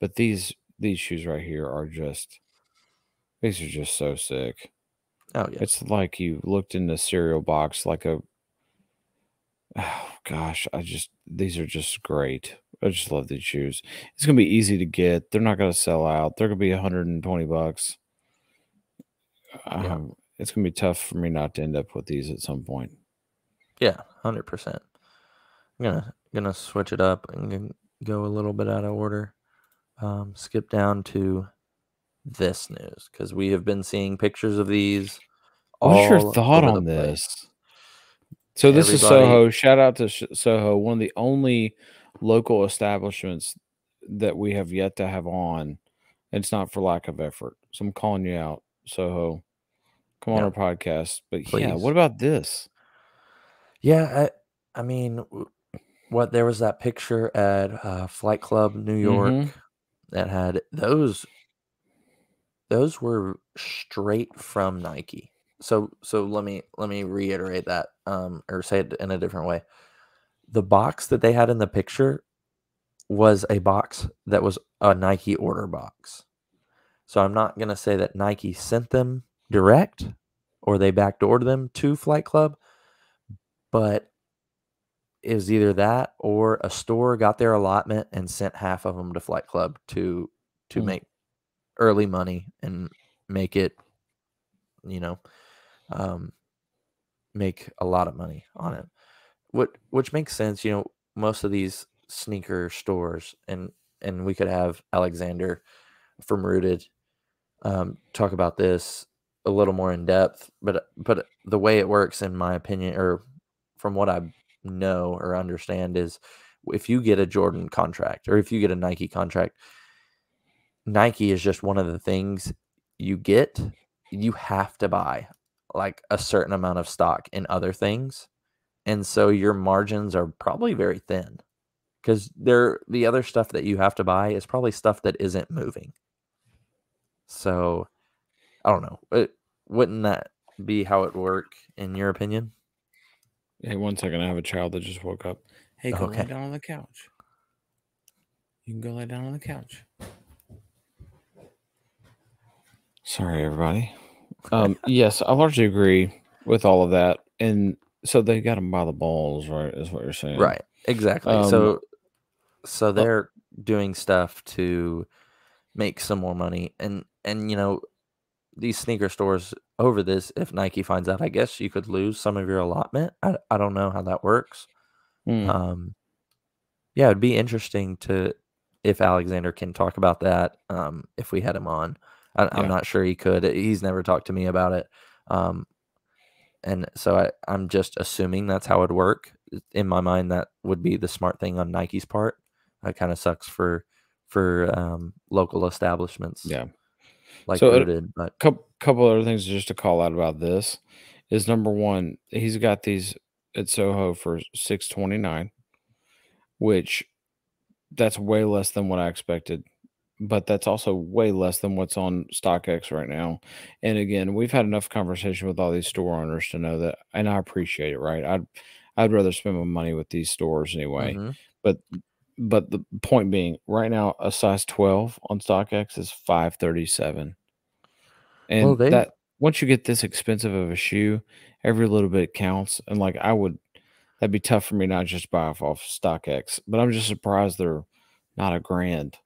But these these shoes right here are just these are just so sick.
Oh yeah,
It's like you looked in the cereal box like a oh gosh, I just these are just great. I just love these shoes. It's gonna be easy to get. They're not gonna sell out. They're gonna be 120 bucks.
Yeah.
Um, it's gonna be tough for me not to end up with these at some point.
yeah, hundred percent. I'm gonna gonna switch it up and go a little bit out of order. Um, skip down to this news because we have been seeing pictures of these.
What's your thought on
the place.
this? So this is Soho. Shout out to Soho, one of the only local establishments that we have yet to have on. It's not for lack of effort. So I'm calling you out, Soho. Come on
Yeah.
our podcast. But yeah, what about this?
Yeah, I, I mean, what there was that picture at uh, Flight Club New York
Mhm.
that had those. Those were straight from Nike. So so let me let me reiterate that um or say it in a different way. The box that they had in the picture was a box that was a Nike order box. So I'm not going to say that Nike sent them direct or they backdoored them to Flight Club, but is either that or a store got their allotment and sent half of them to Flight Club to to
Hmm.
make early money and make it, you know, um, make a lot of money on it. What which makes sense, you know, most of these sneaker stores and and we could have Alexander from Rooted um, talk about this a little more in depth, but but the way it works, in my opinion, or from what I know or understand, is if you get a Jordan contract or if you get a Nike contract, Nike is just one of the things you get. You have to buy like a certain amount of stock in other things, and so your margins are probably very thin because they're the other stuff that you have to buy is probably stuff that isn't moving. So I don't know. It, wouldn't that be how it work in your opinion?
Hey, one second. I have a child that just woke up. Hey, go
Okay.
lay down on the couch. You can go lay down on the couch. Sorry, everybody. Um, yes, I largely agree with all of that. And so they got them by the balls, right? Is what you're saying,
Right. Exactly.
Um,
so so they're doing stuff to make some more money and and you know these sneaker stores over this if Nike finds out I guess you could lose some of your allotment. I I don't know how that works.
Mm,
Um yeah, it'd be interesting to if Alexander can talk about that um if we had him on. I,
Yeah.
I'm not sure he could. He's never talked to me about it. Um and so I, I'm just assuming that's how it'd work. In my mind, that would be the smart thing on Nike's part. It kind of sucks for for um, local establishments
yeah.
like
So it-
but
couple couple other things just to call out about this is number one, he's got these at Soho for six twenty nine, which that's way less than what I expected. But that's also way less than what's on StockX right now. And again, we've had enough conversation with all these store owners to know that, and I appreciate it. Right, I'd I'd rather spend my money with these stores anyway.
Mhm.
But but the point being, right now, a size twelve on StockX is five thirty seven. And
Well, they-
that once you get this expensive of a shoe, every little bit counts. And like I would, that'd be tough for me not just buy off off StockX. But I'm just surprised they're not a grand.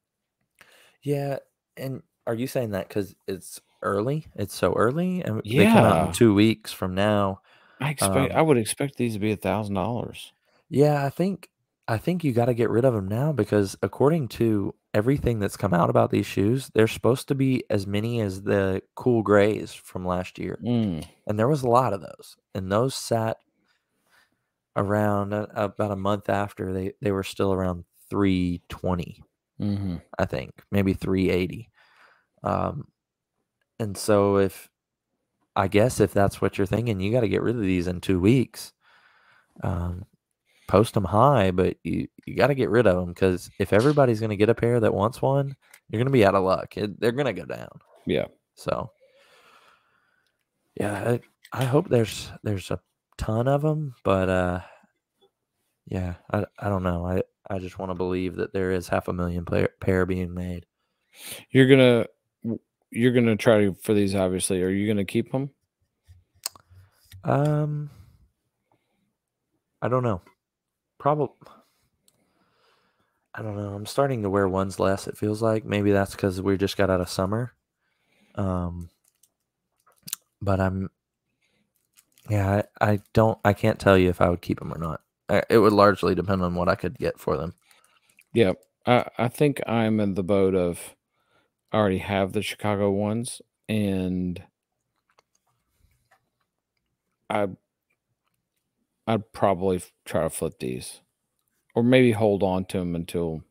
Yeah. And are you saying that because it's early? It's so early, and they come out
Yeah.
in two weeks from now.
I expect
Um,
I would expect these to be a thousand dollars.
Yeah, I think I think you got to get rid of them now because according to everything that's come out about these shoes, they're supposed to be as many as the cool grays from last year.
Mm,
and there was a lot of those and those sat around uh, about a month after they they were still around 320
hmm
i think maybe 380 um and so if i guess if that's what you're thinking you got to get rid of these in two weeks. Um post them high but you you got to get rid of them because if everybody's going to get a pair that wants one you're going to be out of luck. It, they're going to go down.
Yeah.
so, yeah, I, I hope there's there's a ton of them, but uh, yeah, I I don't know. I I just want to believe that there is half a million pair, pair being made.
You're gonna you're gonna try to for these obviously. Are you gonna keep them?
Um, I don't know. Probably. I don't know. I'm starting to wear ones less. It feels like maybe that's because we just got out of summer. Um, but I'm. Yeah, I, I don't. I can't tell you if I would keep them or not. I, it would largely depend on what I could get for them.
Yeah, I I think I'm in the boat of I already have the Chicago ones, and I I'd probably try to flip these, or maybe hold on to them until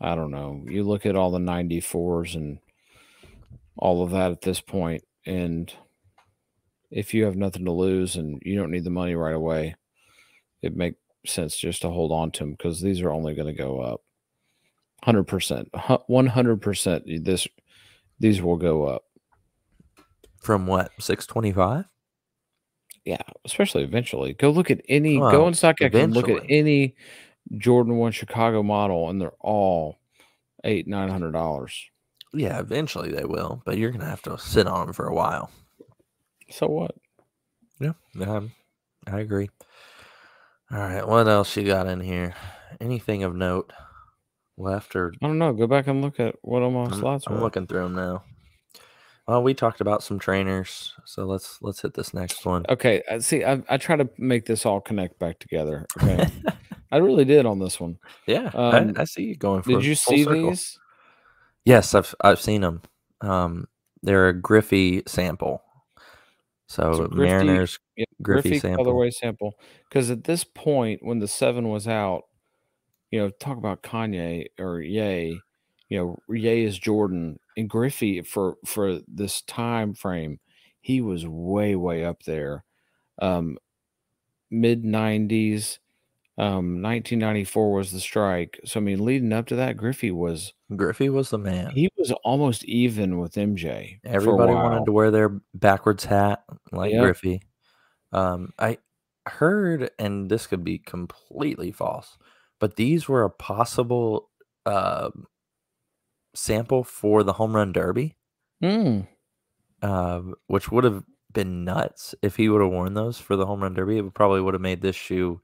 I don't know. You look at all the '94s and all of that at this point, and if you have nothing to lose and you don't need the money right away, it makes sense just to hold on to them because these are only going to go up. Hundred percent, one hundred percent. This these will go up.
From what six twenty five?
Yeah, especially eventually. Go look at any. go
Well,
on StockX and look at any Jordan One Chicago model, and they're all eight nine hundred dollars.
Yeah, eventually they will, but you're gonna have to sit on them for a while.
So what?
Yeah, um, I agree. All right, what else you got in here? Anything of note left or
I don't know. Go back and look at what all my
I'm,
slots
I'm
were.
looking through them now. Well, we talked about some trainers, so let's let's hit this next one.
Okay, I see. I, I try to make this all connect back together. Okay, I really did on this one.
yeah,
Um,
I, I see you going for.
Did you
full
see
circle.
these?
Yes, I've I've seen them. Um, they're a Griffey sample. So,
So Griffey-
Mariners
Yeah,
Griffey
Griffey,
sample.
colorway sample. Because at this point, when the seven was out, you know, talk about Kanye or Yay. you know, Yay is Jordan and Griffey for for this time frame, he was way way up there. Um, Mid '90s, Um, 1994 was the strike. So I mean, leading up to that, Griffey was
Griffey was the man.
he was almost even with MJ.
Everybody wanted to wear their backwards hat like
Yep.
Griffey. Um, I heard, and this could be completely false, but these were a possible uh, sample for the home run derby,
Mm,
uh, which would have been nuts if he would have worn those for the home run derby. It would probably would have made this shoe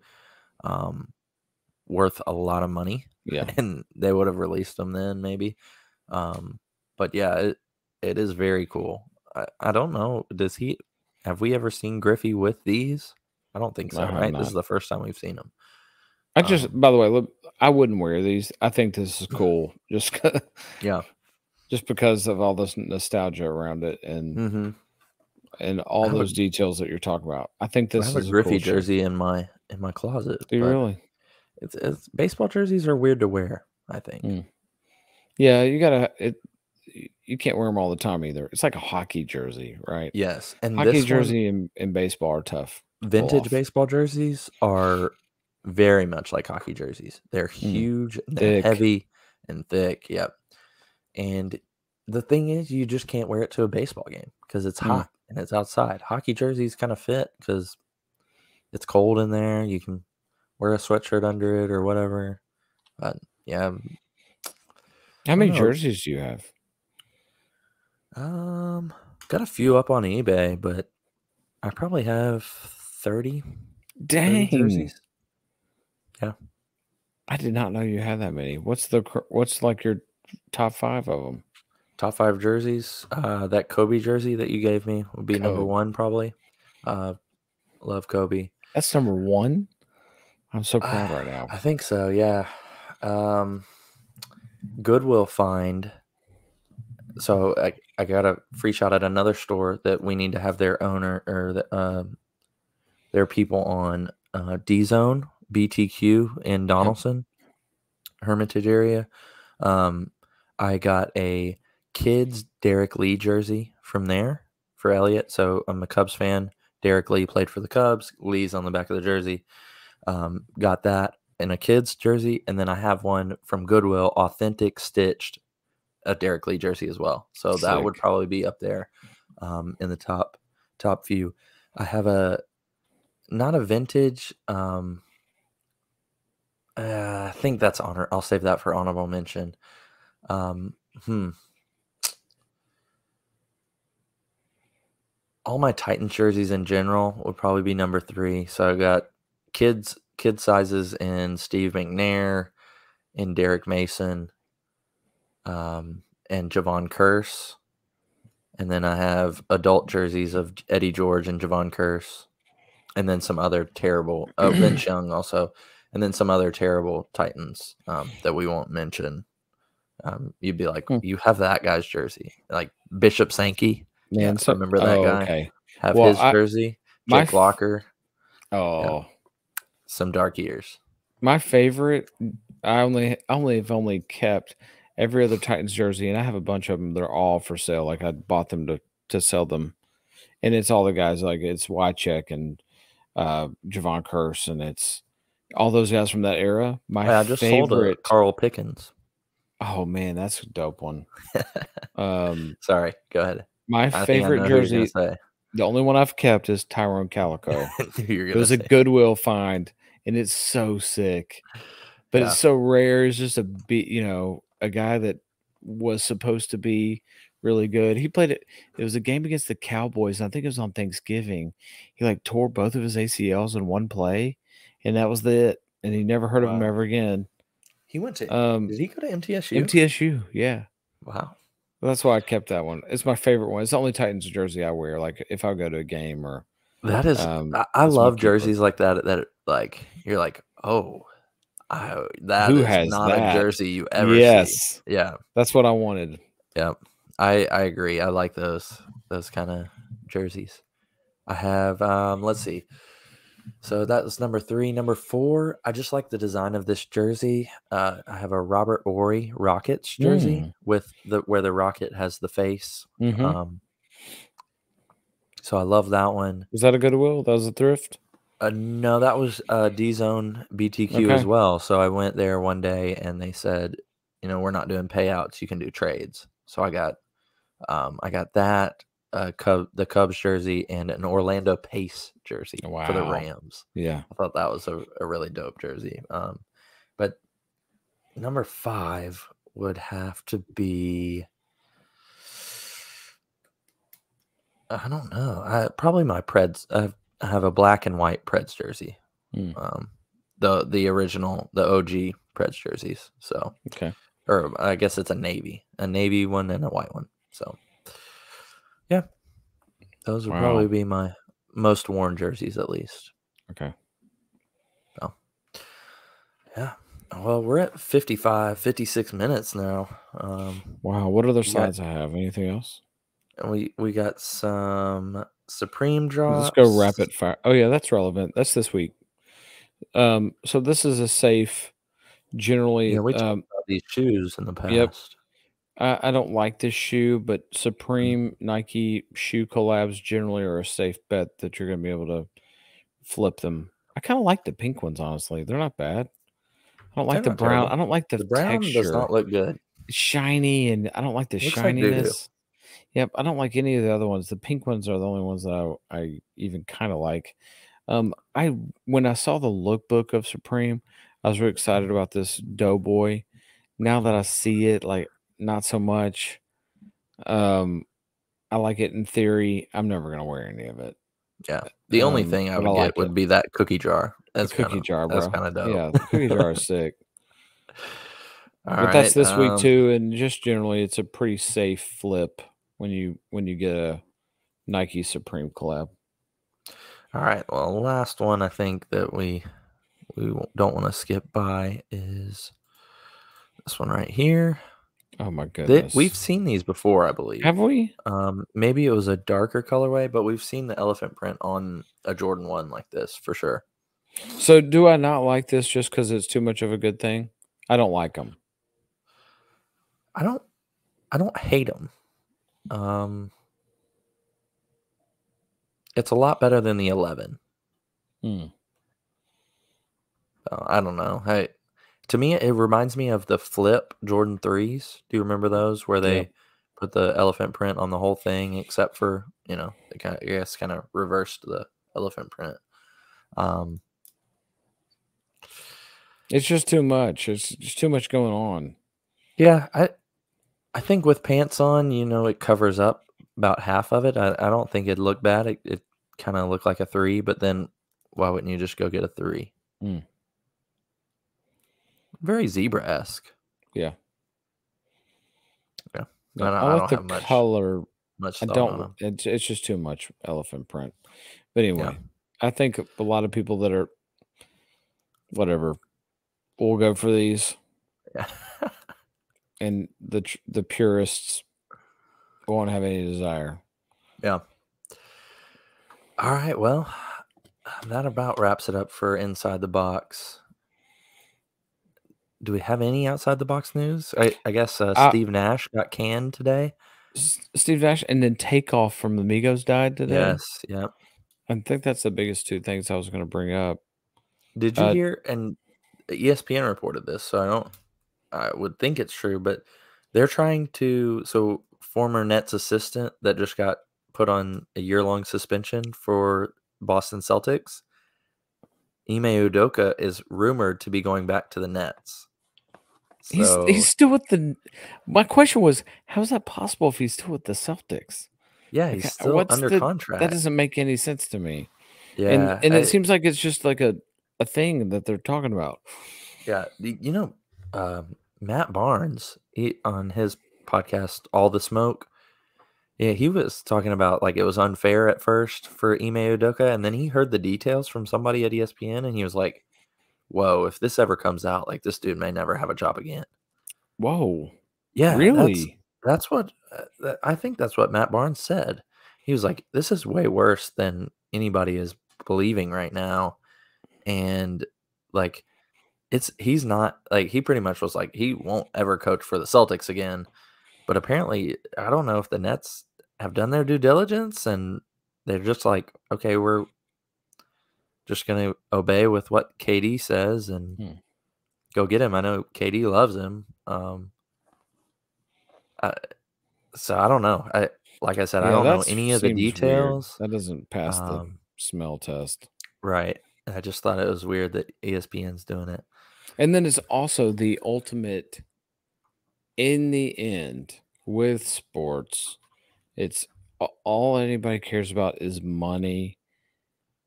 um, worth a lot of money.
yeah.
and they would have released them then maybe um but yeah it, it is very cool I, I don't know does he have we ever seen griffey with these i don't think so
have
right this is the first time we've seen them
I just,
Um,
by the way, look, I wouldn't wear these. I think this is cool, Just,
yeah
just because of all this nostalgia around it and
mm-hmm.
And all
have a-
those details that you're talking about. I think
i
this
have a
is
griffey
cool shoe.
jersey in my in my closet
Do you really?
it's, it's baseball jerseys are weird to wear i think
Mm. Yeah, you gotta. It. You can't wear them all the time either. It's like a hockey jersey, right?
yes and
Hockey
this one-
jersey and, and baseball are tough.
vintage baseball jerseys are very much like hockey jerseys. They're huge, and they're
Mm.
Heavy and thick. Yep. And the thing is, you just can't wear it to a baseball game because it's
Mm.
hot and it's outside. Hockey jerseys kind of fit because it's cold in there. You can wear a sweatshirt under it or whatever. But yeah,
How many
know.
jerseys do you have?
um, got a few up on eBay, but I probably have 30, 30
Dang,
jerseys. Yeah.
I did not know you had that many. What's the what's like your top five of them?
Top five jerseys. Uh, that Kobe jersey that you gave me would be number one, probably. Uh, love Kobe.
That's number one. I'm so proud right now.
I think so. Yeah. Um, Goodwill find. So I, I got a free shot at another store that we need to have their owner or the, um, their people on uh, D Zone BTQ in Donelson, Hermitage area. Um, I got a kids Derrek Lee jersey from there for Elliot. So I'm a Cubs fan. Derrek Lee played for the Cubs. Lee's on the back of the jersey. Um, got that in a kid's jersey, and then I have one from Goodwill, authentic stitched, a Derrek Lee jersey as well. So that would probably be up there um, in the top top few. I have a not a vintage. Um, uh, I think that's honor. I'll save that for honorable mention. Um, hmm. All my Titans jerseys in general would probably be number three. So I've got kids kid sizes in Steve McNair, and Derrick Mason, um, and Jevon Kearse. And then I have adult jerseys of Eddie George and Jevon Kearse. And then some other terrible oh Vince Young also. And then some other terrible Titans um, that we won't mention. Um, you'd be like,
Hmm.
you have that guy's jersey. Like Bishop Sankey.
Man,
Yeah, remember that
oh,
guy?
Okay.
Have
Well,
his
I-
jersey. Jake
f-
Locker.
Oh,
Some dark years.
my favorite. I only, I only have only kept every other Titans jersey, and I have a bunch of them. They're all for sale. Like I bought them to to sell them, and it's all the guys. Like it's Wycheck and uh Jevon Kearse, and it's all those guys from that era. My
Hey, I just sold a
favorite.
Carl Pickens.
oh man, that's a dope one. um,
Sorry, go ahead.
My
I
favorite
know who you're gonna
jersey, the only one I've kept is Tyrone Calico.
say.
It was a. Goodwill find, and it's so sick. But
Yeah.
it's so rare. It's just a be, you know, a guy that was supposed to be really good. He played it. It was a game against the Cowboys, and I think it was on Thanksgiving. He like tore both of his ACLs in one play, and that was it. And he never heard of him ever again.
He went to.
Um,
did he go to MTSU?
MTSU, yeah.
wow.
That's why I kept that one. It's my favorite one. It's the only Titans jersey I wear. Like if I go to a game or
That is.
Um,
I, I love jerseys like that. That like you're like, oh, I, that
Who
is
has
not
that?
a jersey you ever see.
yes,
Yeah.
that's what I wanted.
Yep. I I agree. I like those those kind of jerseys. I have um let's see. So that was number three. Number four, I just like the design of this jersey. Uh, I have a Robert Horry Rockets jersey
Mm.
with the where the rocket has the face.
Mhm.
Um, so I love that one.
Was that a Goodwill? That was a thrift.
Uh, no, that was uh, D Zone BTQ
Okay.
as well. So I went there one day and they said, you know, we're not doing payouts. You can do trades. So I got, um, I got that, uh, Cub, the Cubs jersey and an Orlando Pace jersey for the Rams.
Yeah.
I thought that was a, a really dope jersey. Um, but number five would have to be. I don't know. I probably my Preds. I have, I have a black and white Preds jersey.
Hmm.
Um, the the original, the OG Preds jerseys. So,
Okay.
or I guess it's a navy, a navy one and a white one. So, yeah, those would
Wow.
probably be my most worn jerseys, at least.
Okay.
Yeah. Well, we're at 55, 56 minutes now. Um,
Wow. What other
got-
sides I have? Anything else?
and we we got some Supreme drops.
Let's go rapid fire. Oh yeah, that's relevant. That's this week. Um, so this is a safe. Generally,
Yeah, we talked
um,
about these shoes in the past.
Yep. I, I don't like this shoe, but Supreme Nike shoe collabs generally are a safe bet that you're going to be able to flip them. I kind of like the pink ones, honestly. They're not bad. I don't like
They're
the brown.
terrible.
I don't like the,
The brown
texture.
does not look good.
It's shiny, and I don't like the
Looks like
shininess. Yep, I don't like any of the other ones. The pink ones are the only ones that I, I even kind of like. Um, I when I saw the lookbook of Supreme, I was really excited about this Doughboy. Now that I see it, like not so much. Um, I like it in theory. I'm never gonna wear any of it.
Yeah. The only
Um,
thing I would
I
get
like
would be that cookie jar.
The
That's
cookie
kinda,
jar, bro.
That's kind of dope.
Yeah, the cookie jar is sick.
All
but that's
right,
this week
um,
too, and just generally, it's a pretty safe flip when you when you get a Nike Supreme collab.
All right. Well, last one I think that we we don't want to skip by is this one right here.
Oh my goodness,
we've seen these before, I believe.
have we?
Um, maybe it was a darker colorway, but we've seen the elephant print on a Jordan one like this for sure.
So do I not like this just because it's too much of a good thing? I don't like them.
I don't, I don't hate them. Um, it's a lot better than the eleven.
Hmm.
Uh, I don't know. Hey, to me, it reminds me of the flip Jordan threes. Do you remember those where they
Yeah.
put the elephant print on the whole thing, except for you know, they kind of, I guess, kind of reversed the elephant print. Um,
It's just too much. It's just too much going on.
yeah, I, I think with pants on, you know, it covers up about half of it. I, I don't think it'd look bad. It, it kind of looked like a three, but then why wouldn't you just go get a three?
Mm.
Very zebra esque.
Yeah.
Yeah. I don't-
I,
I
like
don't
the
have much
color.
Much
I don't. It's it's just too much elephant print. But anyway, I think a lot of people that are whatever will go for these,
Yeah.
and the the purists won't have any desire.
Yeah. All right. Well, that about wraps it up for Inside the Box. Do we have any outside the box news? I, I guess uh,
Uh,
Steve Nash got canned today.
Steve Nash and then Takeoff from the Migos died today.
Yes. Yep.
I think that's the biggest two things I was going to bring up.
Did you
Uh,
hear? And ESPN reported this, so I don't. I would think it's true, but they're trying to. So former Nets assistant that just got put on a year long suspension for Boston Celtics. Ime Udoka is rumored to be going back to the Nets.
He's
So,
he's still with the. My question was, how is that possible if he's still with the Celtics?
yeah, he's still under
the-
contract.
That doesn't make any sense to me.
yeah,
and and
I-
it seems like it's just like a a thing that they're talking about.
Yeah, you know, um, Matt Barnes he, on his podcast, All the Smoke. Yeah, he was talking about like it was unfair at first for Ime Udoka, and then he heard the details from somebody at ESPN, and he was like, "Whoa, if this ever comes out, like this dude may never have a job again."
Whoa,
Yeah,
really?
That's, what uh, I think. That's what Matt Barnes said. He was like, "This is way worse than anybody is believing right now," and like it's he's not like he pretty much was like he won't ever coach for the Celtics again. But apparently, I don't know if the Nets have done their due diligence and they're just like, okay, we're just gonna obey with what KD says and
Hmm.
go get him. I know KD loves him. Um, I, so I don't know. I like I said, I don't know any of the
seems weird.
details.
That doesn't pass the
Um,
smell test.
right. I just thought it was weird that ESPN's doing it.
And then it's also the ultimate in the end with sports. It's all anybody cares about is money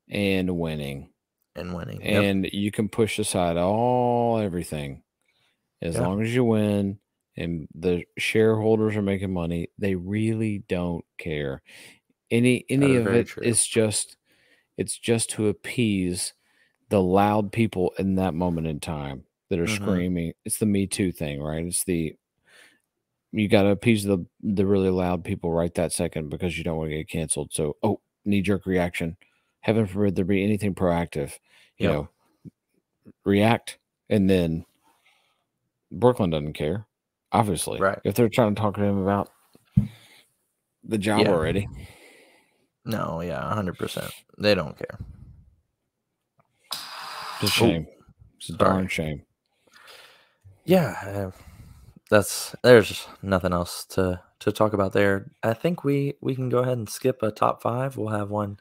and winning.
and winning. Yep.
And you can push aside all everything as long as you win and the shareholders are making money. They really don't care. Any any of it
true.
is just it's just to appease the loud people in that moment in time that are
Mhm.
screaming. It's the Me Too thing, right? It's the you got to appease the the really loud people right that second because you don't want to get canceled. So, oh, knee jerk reaction. Heaven forbid there be anything proactive. You
Yep.
know, react, and then Brooklyn doesn't care. Obviously,
Right.
If they're trying to talk to him about the job
Yeah.
already,
No, yeah, hundred percent. They don't care.
it's a shame. It's a
sorry.
darn shame.
Yeah, uh, that's there's nothing else to to talk about there. I think we we can go ahead and skip a top five. We'll have one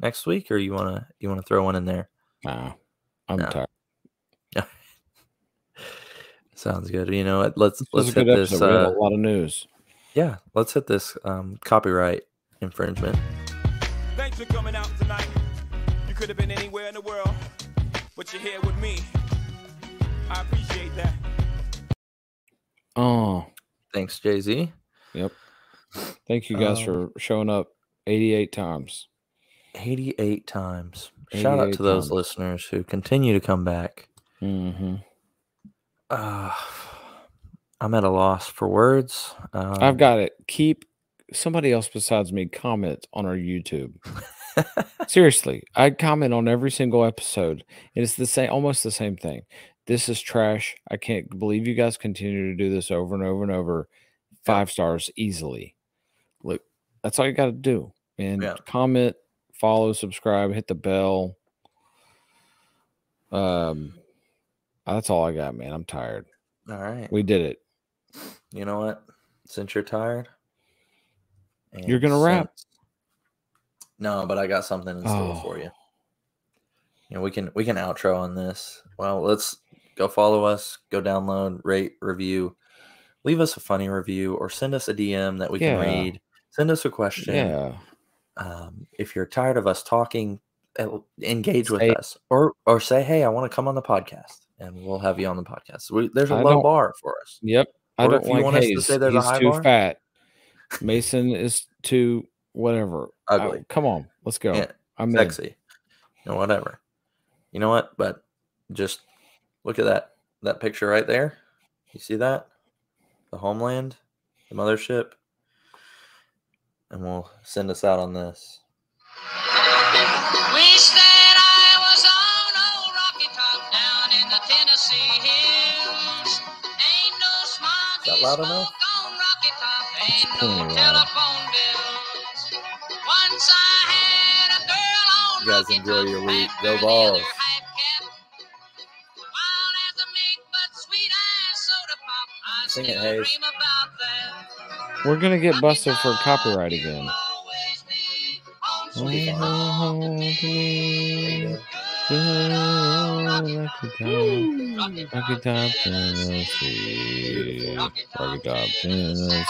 next week, or you wanna you wanna throw one in there?
Nah, I'm
No.
tired.
Sounds good. You know? Let's
This
let's
a
hit this.
episode. we had
Uh,
a lot of news.
yeah, let's hit this um, copyright infringement.
Thanks for coming out tonight. You could have been anywhere in the world, but you're here with me. I appreciate that.
Oh,
Thanks, Jay Z. Yep.
Thank you guys
Um,
for showing up 88 times.
88 times. Shout out
88
to those
times.
listeners who continue to come back.
hmm
Uh, I'm at a loss for words. Um,
I've got it. Keep somebody else besides me comment on our YouTube. Seriously, I comment on every single episode, and it's the same, almost the same thing. This is trash. I can't believe you guys continue to do this over and over and over. Five stars easily. Look, that's all you got to do. And
Yeah.
comment, follow, subscribe, hit the bell. Um, that's all I got, man. I'm tired.
All right.
We did it.
You know what? Since you're tired,
You're gonna rap?
since- No, but I got something in store for
Oh.
you. You know, we can we can outro on this. Well, let's go follow us, go download, rate, review, leave us a funny review, or send us a DM that we
Yeah.
can read. Send us a question.
Yeah.
Um, if you're tired of us talking, uh, engage with
Say-
us, or or say, hey, I want to come on the podcast, and we'll have you on the podcast. We, there's a
I
low bar for us.
Yep. I
Or
don't
if you
like
want us to say there's a
He's
high
too
bar?
fat. Mason is too whatever. I- come on, let's go.
Yeah,
I'm in.
sexy, you know, whatever. You know what? But just look at that that picture right there. You see that? The homeland, the mothership, and we'll send us out on this.
Wish that I was on old Rocky Top down in the Tennessee hills. Ain't no smog
that loud enough?
on Rocky Top. Ain't
plenty
no
loud.
telephone bills. Once I had a girl on
You guys enjoy your week. Go Balls.
other hype cap. Wild as a mink, but sweet as soda pop. I
Sing it, Hayes.
Dream about that.
We're gonna get busted for copyright again.
It'll be fine.
Hold me,
There you go.
Rocky Top, Rocky Top, Tennessee. Rocky Top, Tennessee.